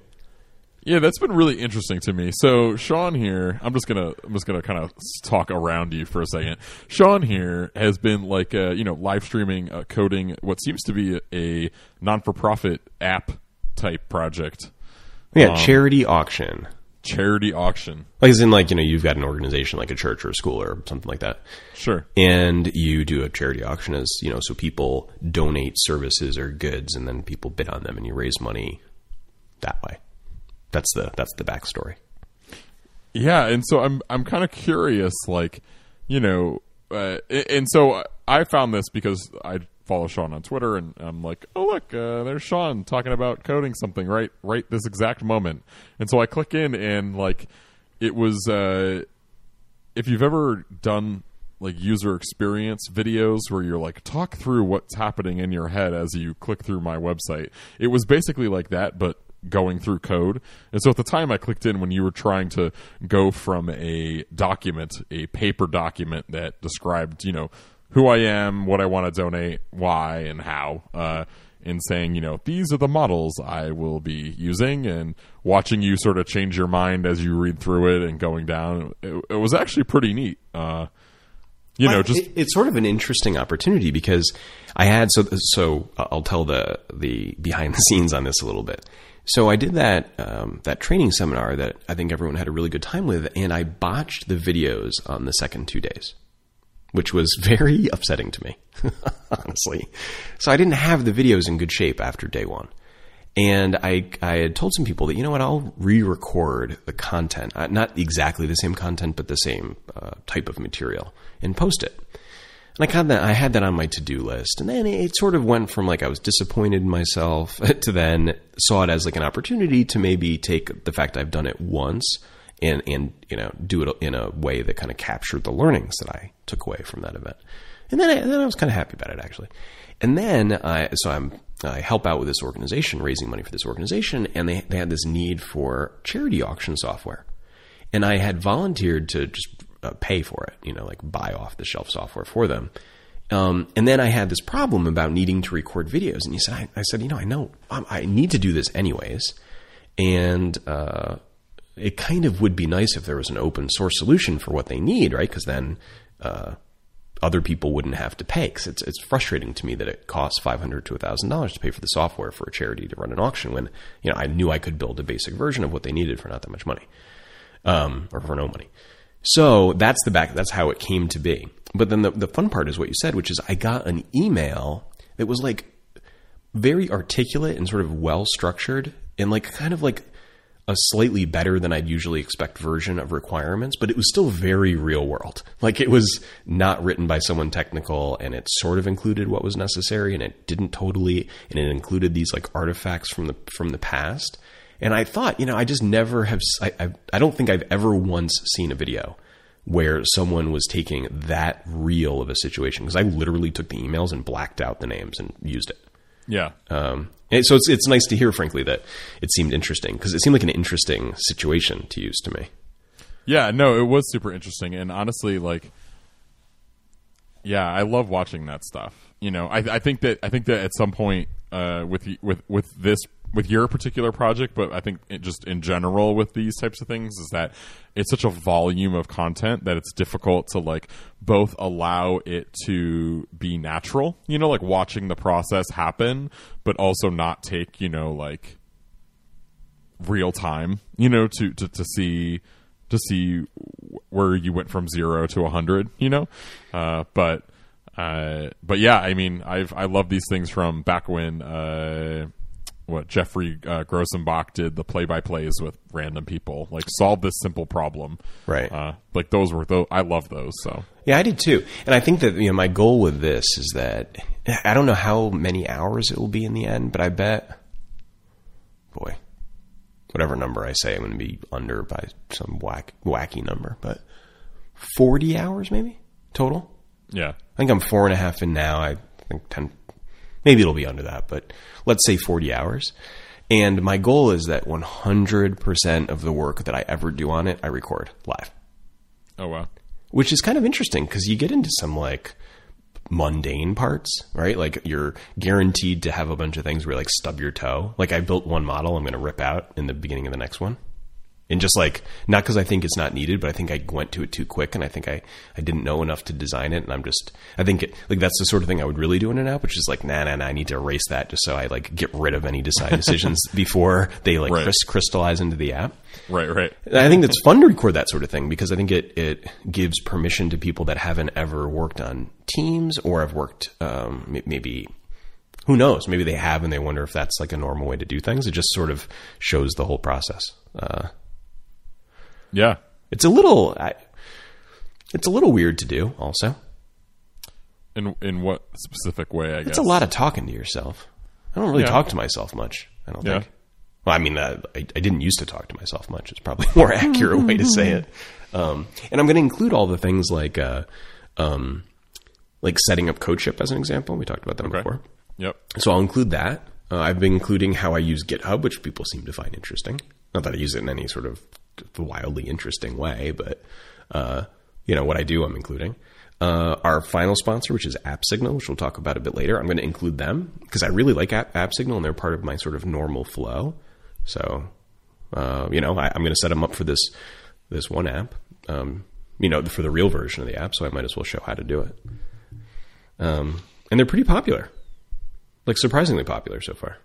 Yeah, that's been really interesting to me. So Sean here, I'm just gonna I'm just gonna kind of talk around you for a second. Sean here has been like uh, you know live streaming uh, coding what seems to be a non for profit app type project, Yeah, Um, charity auction. Charity auction. Like as in like, you know, you've got an organization like a church or a school or something like that. Sure. And you do a charity auction as, you know, so people donate services or goods and then people bid on them and you raise money that way. That's the that's the backstory. Yeah, and so I'm I'm kind of curious, like, you know, uh, and so I found this because I follow Sean on Twitter, and I'm like, oh look, uh, there's Sean talking about coding something right right this exact moment, and so I click in, and like, it was uh, if you've ever done like user experience videos where you're like talk through what's happening in your head as you click through my website it was basically like that but going through code. And so at the time i clicked in when you were trying to go from a document a paper document that described you know who i am what i want to donate why and how uh, and saying, you know, these are the models I will be using, and watching you sort of change your mind as you read through it and going down. It, it was actually pretty neat. Uh, you know, just It- it's sort of an interesting opportunity because I had so so I'll tell the the behind the scenes on this a little bit. So I did that um, that training seminar that I think everyone had a really good time with, and I botched the videos on the second two days, which was [laughs] very upsetting to me, [laughs] honestly. So I didn't have the videos in good shape after day one. And I, I had told some people that, you know what, I'll re record the content, uh, not exactly the same content, but the same uh, type of material and post it. And I had that, I had that on my to do list. And then it sort of went from like I was disappointed in myself [laughs] to then saw it as like an opportunity to maybe take the fact I've done it once and and you know do it in a way that kind of captured the learnings that I took away from that event. And then I, then I was kind of happy about it actually. And then I so I'm I help out with this organization, raising money for this organization, and they they had this need for charity auction software, and I had volunteered to just uh, pay for it, you know, like buy off the shelf software for them. Um, and then I had this problem about needing to record videos, and you said, I, I said, you know, I know I, I need to do this anyways, and uh, it kind of would be nice if there was an open source solution for what they need, right? Because then uh, other people wouldn't have to pay. Because it's it's frustrating to me that it costs five hundred to thousand dollars to pay for the software for a charity to run an auction when you know I knew I could build a basic version of what they needed for not that much money, um, or for no money. So that's the back. That's how it came to be. But then the the fun part is what you said, which is I got an email that was like very articulate and sort of well structured and like kind of like a slightly better than I'd usually expect version of requirements, but it was still very real world. Like it was not written by someone technical and it sort of included what was necessary and it didn't totally and it included these like artifacts from the from the past. And I thought, you know, I just never have I I, I don't think I've ever once seen a video where someone was taking that real of a situation because I literally took the emails and blacked out the names and used it. Yeah. Um, and so it's it's nice to hear, frankly, that it seemed interesting because it seemed like an interesting situation to use to me. Yeah, no, it was super interesting, and honestly, like, yeah, I love watching that stuff. You know, I, I think that I think that at some point uh, with with with this with your particular project, but I think just in general with these types of things is that it's such a volume of content that it's difficult to like both allow it to be natural, you know, like watching the process happen, but also not take, you know, like real time, you know, to to, to see to see where you went from zero to a hundred, you know, uh, but uh, but yeah, I mean, I've I love these things from back when uh, what Geoffrey uh, Grosenbach did the play by plays with random people, like solve this simple problem, Right. Uh, like those were those. I love those. So Yeah, I did too. And I think that you know my goal with this is that I don't know how many hours it will be in the end, but I bet, boy, whatever number I say, I'm going to be under by some whack, wacky number, but forty hours maybe total. yeah, I think I'm four and a half in now. I think ten, maybe it'll be under that, but let's say forty hours. And my goal is that 100% of the work that I ever do on it, I record live oh wow, which is kind of interesting because you get into some like mundane parts, right? Like you're guaranteed to have a bunch of things where you like stub your toe. Like I built one model I'm going to rip out in the beginning of the next one. And just like, not because I think it's not needed, but I think I went to it too quick and I think I, I didn't know enough to design it. And I'm just, I think it, like that's the sort of thing I would really do in an app, which is like, nah, nah, nah, I need to erase that just so I like get rid of any design decisions [laughs] before they like Right. crys- crystallize into the app. right, right, And I think it's fun to record that sort of thing because I think it, it gives permission to people that haven't ever worked on teams or have worked um, maybe who knows maybe they have and they wonder if that's like a normal way to do things. It just sort of shows the whole process. Uh, yeah, it's a little I, it's a little weird to do. Also, in in what specific way? I guess it's a lot of talking to yourself. I don't really Yeah. talk to myself much. I don't Yeah. think. Well, I mean, uh, I, I didn't used to talk to myself much. It's probably a more [laughs] accurate way to say it. Um, and I'm going to include all the things like, uh, um, like setting up CodeShip as an example. We talked about that before. Yep. So I'll include that. Uh, I've been including how I use GitHub, which people seem to find interesting. Not that I use it in any sort of wildly interesting way, but uh, you know what I do, I'm including. Uh, our final sponsor, which is AppSignal, which we'll talk about a bit later. I'm going to include them because I really like App, AppSignal, and they're part of my sort of normal flow. So, uh, you know, I, I'm going to set them up for this this one app. Um, you know, for the real version of the app. So I might as well show how to do it. Um, and they're pretty popular like surprisingly popular so far.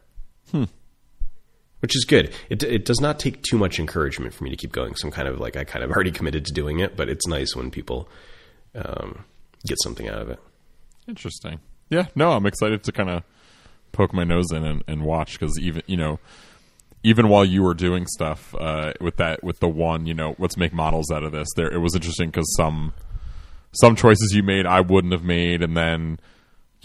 Which is good. It it does not take too much encouragement for me to keep going. Some kind of like I kind of already committed to doing it, but it's nice when people um, get something out of it. Interesting. Yeah, no, I'm excited to kind of poke my nose in and, and watch because even you know, even while you were doing stuff uh, with that with the one, you know, let's make models out of this. There, it was interesting because some some choices you made I wouldn't have made, and then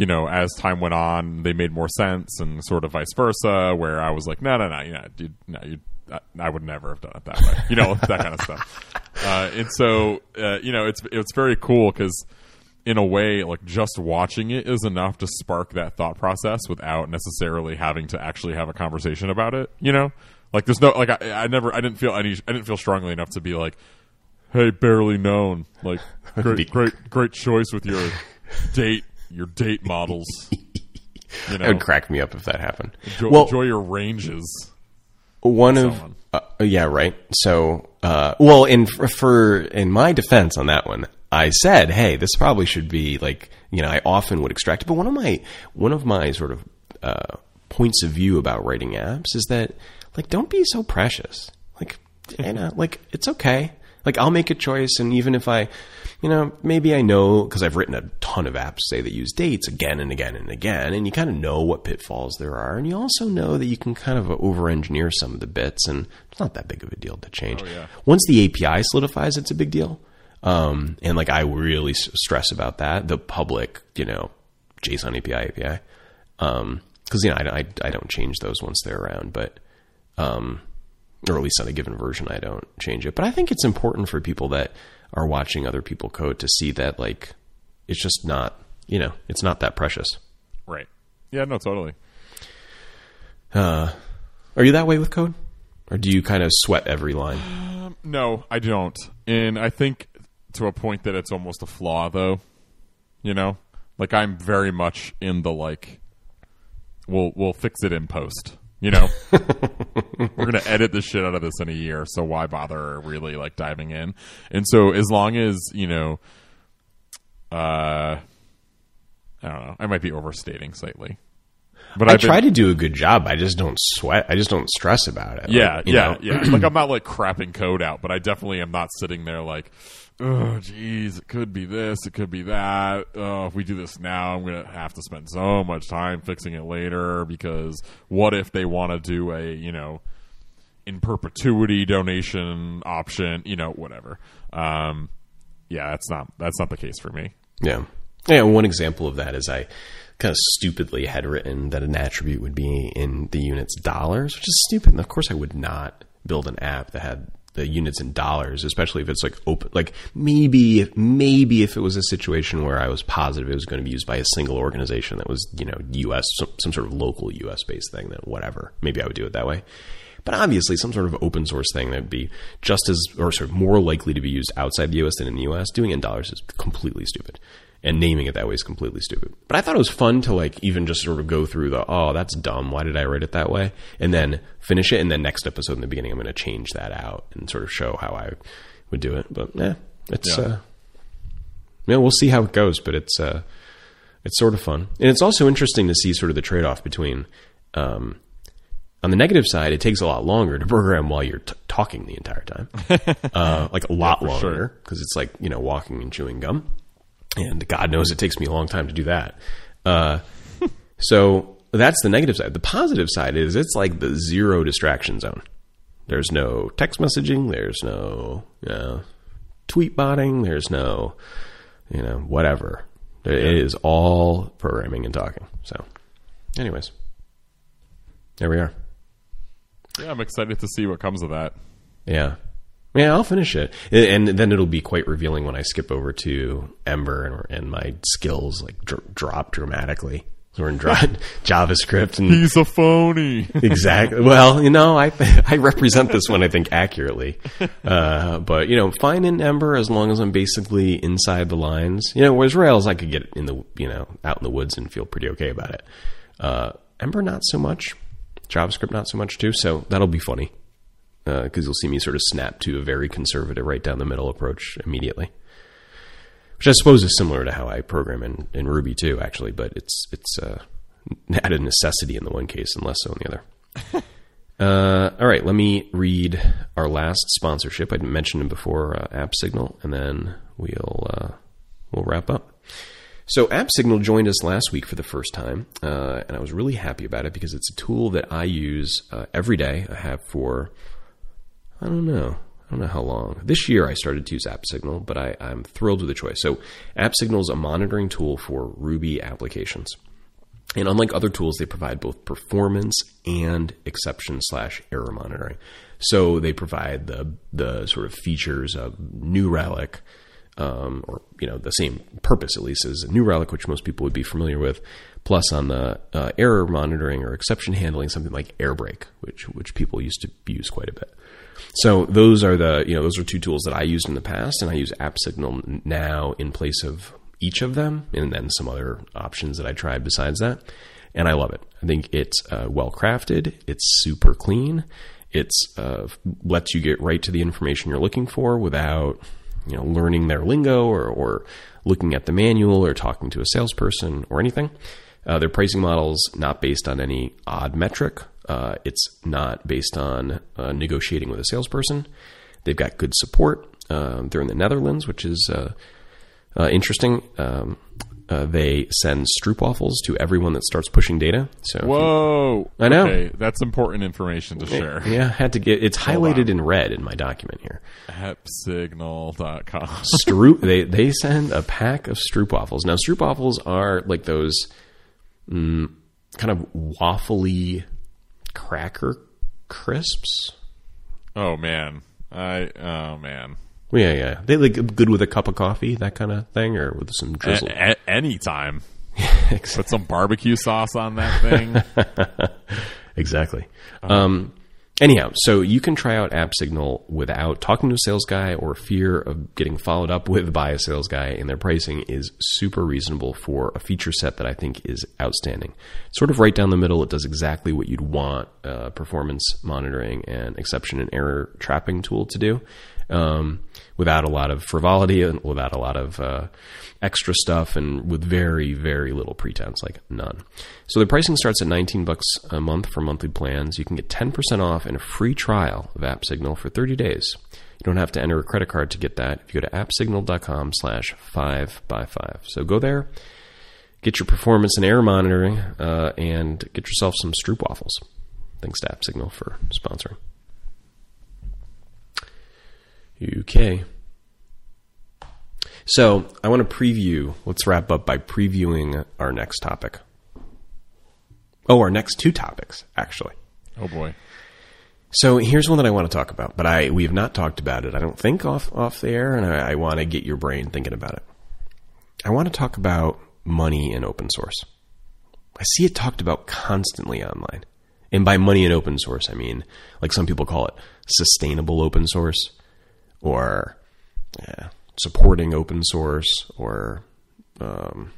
you know, as time went on, they made more sense, and sort of vice versa. Where I was like, no, no, no, you know, dude, no, you. I, I would never have done it that way. You know, [laughs] that kind of stuff. Uh, and so, uh, you know, it's it's very cool because in a way, like just watching it is enough to spark that thought process without necessarily having to actually have a conversation about it. You know, like there's no like I, I never I didn't feel any I didn't feel strongly enough to be like, hey, barely known, like [laughs] great great great choice with your date your date models. [laughs] You know, It would crack me up if that happened. enjoy, well, enjoy your ranges. one of uh, yeah, right. So, uh, well, in for, in my defense on that one, I said, "Hey, this probably should be like you know." I often would extract it, but one of my one of my sort of uh, points of view about writing apps is that like don't be so precious. Like, [laughs] you know, like it's okay. Like I'll make a choice, and even if I, you know, maybe I know because I've written a ton of apps, say that use dates again and again and again, and you kind of know what pitfalls there are, and you also know that you can kind of over-engineer some of the bits, and it's not that big of a deal to change. Oh, yeah. Once the API solidifies, it's a big deal, um, and like I really stress about that. The public, you know, JSON API API, because you know I, I I don't change those once they're around, but um, or at least on a given version, I don't change it. But I think it's important for people that are watching other people code to see that like it's just not, you know, it's not that precious. Right. Yeah. No. Totally. Uh, are you that way with code, or do you kind of sweat every line? Um, no, I don't. And I think to a point that it's almost a flaw, though. You know, like I'm very much in the like, we'll we'll fix it in post. You know, [laughs] we're gonna edit the shit out of this in a year, so why bother really like diving in? And so as long as you know, uh, I don't know, I might be overstating slightly, but I I've been- try to do a good job. I just don't sweat. I just don't stress about it. Yeah, Like, yeah, yeah. Like I'm not like crapping code out, but I definitely am not sitting there like, oh, geez, it could be this, it could be that. Oh, if we do this now, I'm gonna have to spend so much time fixing it later because what if they want to do a you know in perpetuity donation option, you know, whatever. Um, yeah, that's not that's not the case for me. Yeah. Yeah, one example of that is I kind of stupidly had written that an attribute would be in the units dollars, which is stupid. And of course I would not build an app that had the units in dollars, especially if it's like open like maybe maybe if it was a situation where I was positive it was going to be used by a single organization that was, you know, US some, some sort of local US based thing, then whatever. Maybe I would do it that way. But obviously, some sort of open source thing that would be just as, or sort of more likely to be used outside the US than in the US, doing it in dollars is completely stupid. And naming it that way is completely stupid. But I thought it was fun to like even just sort of go through the, oh, that's dumb. Why did I write it that way? And then finish it. And then next episode in the beginning, I'm going to change that out and sort of show how I would do it. But yeah, it's, Yeah. uh, yeah, we'll see how it goes. But it's, uh, it's sort of fun. And it's also interesting to see sort of the trade off between, um, on the negative side, it takes a lot longer to program while you're t- talking the entire time, [laughs] uh, like a lot sure. longer because it's like you know walking and chewing gum, and God knows it takes me a long time to do that. Uh, [laughs] so that's the negative side. The positive side is it's like the zero distraction zone. There's no text messaging. There's no you know, tweet botting. There's no you know whatever. It is all programming and talking. So, anyways, there we are. Yeah, I'm excited to see what comes of that. Yeah. Yeah, I'll finish it, and then it'll be quite revealing when I skip over to Ember and, and my skills like dr- drop dramatically. So we're in [laughs] JavaScript and He's a phony. [laughs] exactly. Well, you know, I [laughs] I represent this one I think accurately, uh, but you know, fine in Ember as long as I'm basically inside the lines. You know, whereas Rails I could get in the you know out in the woods and feel pretty okay about it. Uh, Ember not so much. JavaScript not so much too. So that'll be funny because you'll see me sort of snap to a very conservative right down the middle approach immediately. Which I suppose is similar to how I program in, in Ruby too, actually, but it's it's uh, [laughs] necessity in the one case and less so in the other. [laughs] uh, all right, let me read our last sponsorship. I mentioned it before, uh, AppSignal, and then we'll uh, we'll wrap up. So AppSignal joined us last week for the first time, uh, and I was really happy about it because it's a tool that I use uh, every day. I have for I don't know. I don't know how long. This year I started to use AppSignal, but I, I'm thrilled with the choice. So AppSignal is a monitoring tool for Ruby applications. And unlike other tools, they provide both performance and exception slash error monitoring. So they provide the the sort of features of New Relic, um, or you know the same purpose at least as New Relic, which most people would be familiar with. Plus, on the uh, error monitoring or exception handling, something like Airbrake, which which people used to use quite a bit. So those are the you know those are two tools that I used in the past, and I use AppSignal now in place of each of them, and then some other options that I tried besides that. And I love it. I think it's uh, well crafted. It's super clean. It's uh, lets you get right to the information you're looking for without you know learning their lingo or, or looking at the manual or talking to a salesperson or anything. Uh, their pricing model's not based on any odd metric. Uh, it's not based on uh, negotiating with a salesperson. They've got good support. Um, they're in the Netherlands, which is uh, uh, interesting. Um, uh, they send stroopwafels to everyone that starts pushing data. So if you- Whoa! I know. Okay, that's important information to share. yeah, had to get it's Hold highlighted on. in red in my document here. Appsignal.com. [laughs] Stroop they they send a pack of stroopwafels. Now stroopwafels are like those mm, kind of waffly cracker crisps. oh man, I oh man. Yeah, yeah. They like good with a cup of coffee, that kind of thing, or with some drizzle. A- a- anytime. [laughs] Put some barbecue sauce on that thing. [laughs] exactly. Um, anyhow, so you can try out AppSignal without talking to a sales guy or fear of getting followed up with by a sales guy, and their pricing is super reasonable for a feature set that I think is outstanding. Sort of right down the middle, it does exactly what you'd want a performance monitoring and exception and error trapping tool to do. Um, without a lot of frivolity and without a lot of uh, extra stuff and with very very little pretense like none. So the pricing starts at 19 bucks a month for monthly plans. You can get 10% off and a free trial of AppSignal for 30 days. You don't have to enter a credit card to get that. If you go to appsignal.com slash 5 by 5 so go there get your performance and error monitoring uh, and get yourself some stroopwafels. Thanks to AppSignal for sponsoring UK. So I want to preview. Let's wrap up by previewing our next topic. Oh, our next two topics, actually. Oh boy. So here's one that I want to talk about, but I we have not talked about it. I don't think off off the air, and I, I want to get your brain thinking about it. I want to talk about money in open source. I see it talked about constantly online, and by money in open source, I mean like some people call it sustainable open source, or yeah, supporting open source, or um,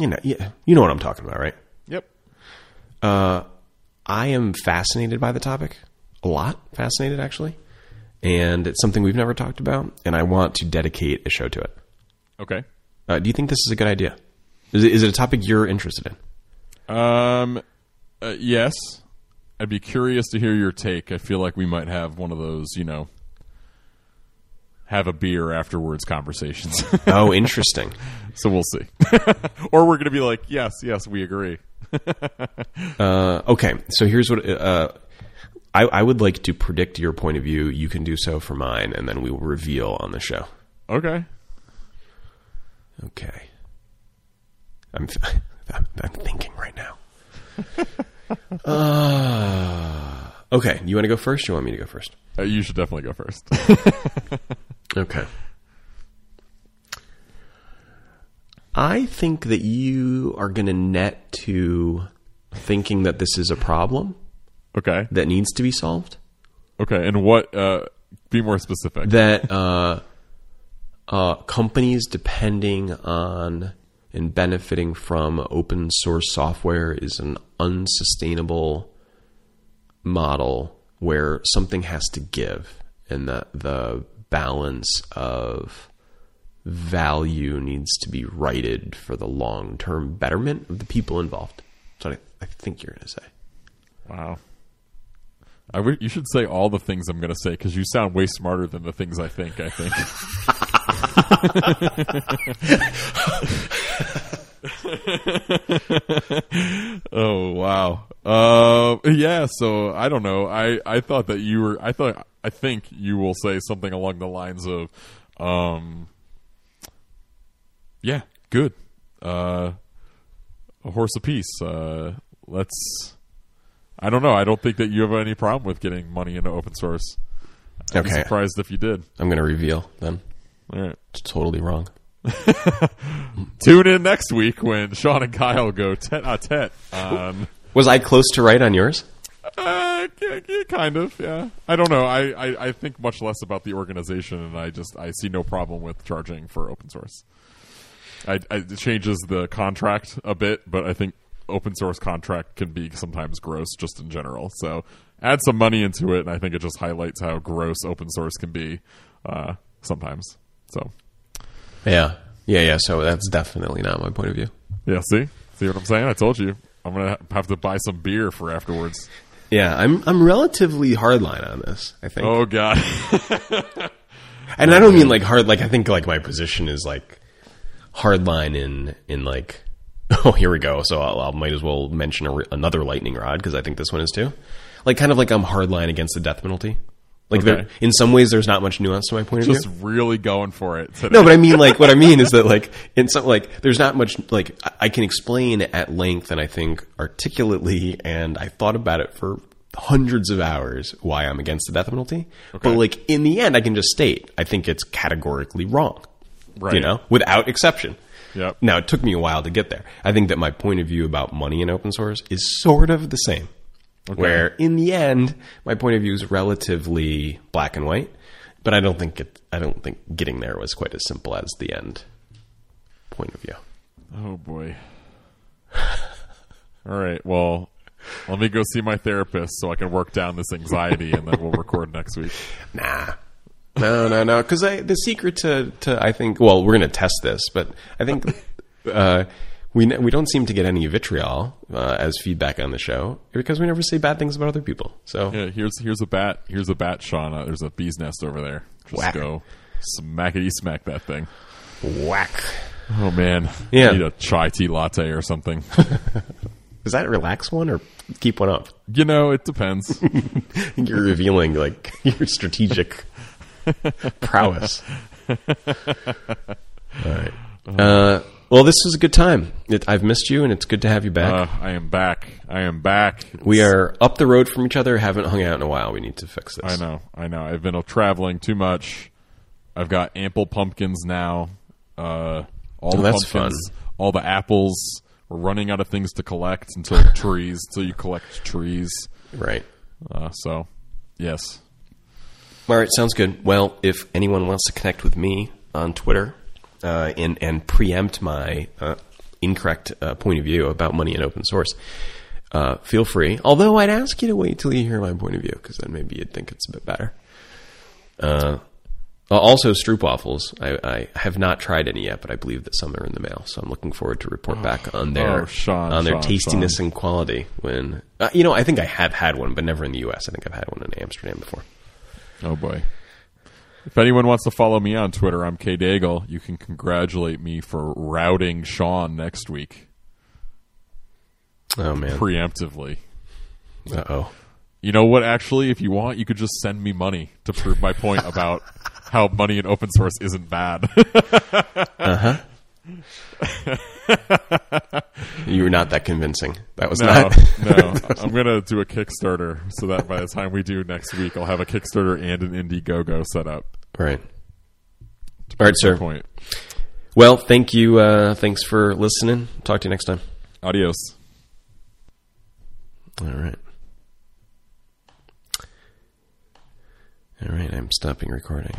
you know, yeah, you know what I'm talking about, right? Yep. I am fascinated by the topic, a lot fascinated actually, and it's something we've never talked about, and I want to dedicate a show to it. Okay. Uh, do you think this is a good idea? Is it, is it a topic you're interested in? Um. uh, yes. I'd be curious to hear your take. I feel like we might have one of those, you know, have a beer afterwards conversations. [laughs] Oh, interesting. [laughs] so we'll see. [laughs] or we're going to be like, yes, yes, we agree. Uh, okay, so here's what uh, I, I would like to predict your point of view. You can do so for mine, and then we will reveal on the show. Okay. Okay. I'm I'm, I'm thinking right now. uh, okay, you want to go first? Or you want me to go first? Uh, you should definitely go first. Okay. I think that you are going to net to thinking that this is a problem okay. that needs to be solved. Okay. And what, uh, be more specific. That uh, uh, companies depending on and benefiting from open source software is an unsustainable model where something has to give and that the balance of value needs to be righted for the long term betterment of the people involved. That's what I, I think you're going to say. wow. I w- you should say all the things I'm going to say because you sound way smarter than the things I think. I think. [laughs] oh wow. Uh, yeah. So I don't know. I I thought that you were. I thought. I think you will say something along the lines of, um, yeah, good. Uh, a horse apiece. Uh, let's. I don't know. I don't think that you have any problem with getting money into open source. I'd be surprised if you did. I'm going to reveal then. All right. It's totally wrong. [laughs] Tune in next week when Sean and Kyle go tete a tete on. Was I close to right on yours? Uh, kind of, yeah. I don't know. I, I, I think much less about the organization, and I just I see no problem with charging for open source. I, I, it changes the contract a bit, but I think open source contract can be sometimes gross just in general. So add some money into it, and I think it just highlights how gross open source can be uh, sometimes. So Yeah. Yeah, yeah. So that's definitely not my point of view. yeah, see, see what I'm saying? I told you. I'm gonna have to buy some beer for afterwards. Yeah, I'm I'm relatively hardline on this. I think, Oh God. [laughs] and I don't mean like hard. Like I think like my position is like hardline in in like. [laughs] Oh, here we go. So I'll, I'll might as well mention a, re- another lightning rod because I think this one is too. Like kind of like I'm hardline against the death penalty. Like Okay. there, in some ways, there's not much nuance to my point of view. just really going for it today. No, but I mean, like, what I mean is that, [laughs] like, in some, like, there's not much, like, I- can explain at length and I think articulately, and I thought about it for hundreds of hours why I'm against the death penalty. But, like, in the end, I can just state I think it's categorically wrong. Right. You know, without exception. Yep. Now, it took me a while to get there. I think that my point of view about money in open source is sort of the same. Where, in the end, my point of view is relatively black and white, but I don't think it. I don't think getting there was quite as simple as the end point of view. Oh boy. [laughs] All right. Well, let me go see my therapist so I can work down this anxiety, and then we'll [laughs] record next week. Nah, no, no, no. Because I the secret to to I think well, we're going to test this, but I think [laughs] uh, we ne- we don't seem to get any vitriol uh, as feedback on the show because we never say bad things about other people. So Yeah, here's here's a bat. Here's a bat, Sean. Uh, there's a bee's nest over there. Just Whack. go smackety smack that thing. whack. Oh man. Yeah. Need a chai tea latte or something. [laughs] Is that a relax one or keep one up? you know, it depends. [laughs] You're revealing like [laughs] your strategic prowess. All right. Uh, well, this was a good time. It, I've missed you, and it's good to have you back. Uh, I am back. I am back. we are up the road from each other. Haven't hung out in a while. We need to fix this. I know, I know. I've been traveling too much. I've got ample pumpkins now. Uh, all the Oh, that's pumpkins, fun. all the apples. We're running out of things to collect until trees. Until you collect trees. Right. Uh, so, yes. All right. Sounds good. Well, if anyone wants to connect with me on Twitter uh, and and preempt my uh, incorrect uh, point of view about money and open source, uh, feel free. Although I'd ask you to wait till you hear my point of view because then maybe you'd think it's a bit better. Uh, also, stroopwafels. I, I have not tried any yet, but I believe that some are in the mail. So I'm looking forward to report back on their Oh, Sean, on their Sean, tastiness and quality. When you know, I think I have had one, but never in the U.S. I think I've had one in Amsterdam before. Oh boy. If anyone wants to follow me on Twitter, I'm K Daigle. You can congratulate me for routing Sean next week Oh man. preemptively. Uh oh. You know what? Actually, if you want, you could just send me money to prove my point [laughs] about how money in open source isn't bad. [laughs] [laughs] You were not that convincing. That was no, not. no. [laughs] I'm gonna do a Kickstarter so that by the time we do next week, I'll have a Kickstarter and an Indiegogo set up. right. All right, sir. Point. Well, thank you. Uh, thanks for listening. Talk to you next time. Adios. All right. All right. I'm stopping recording.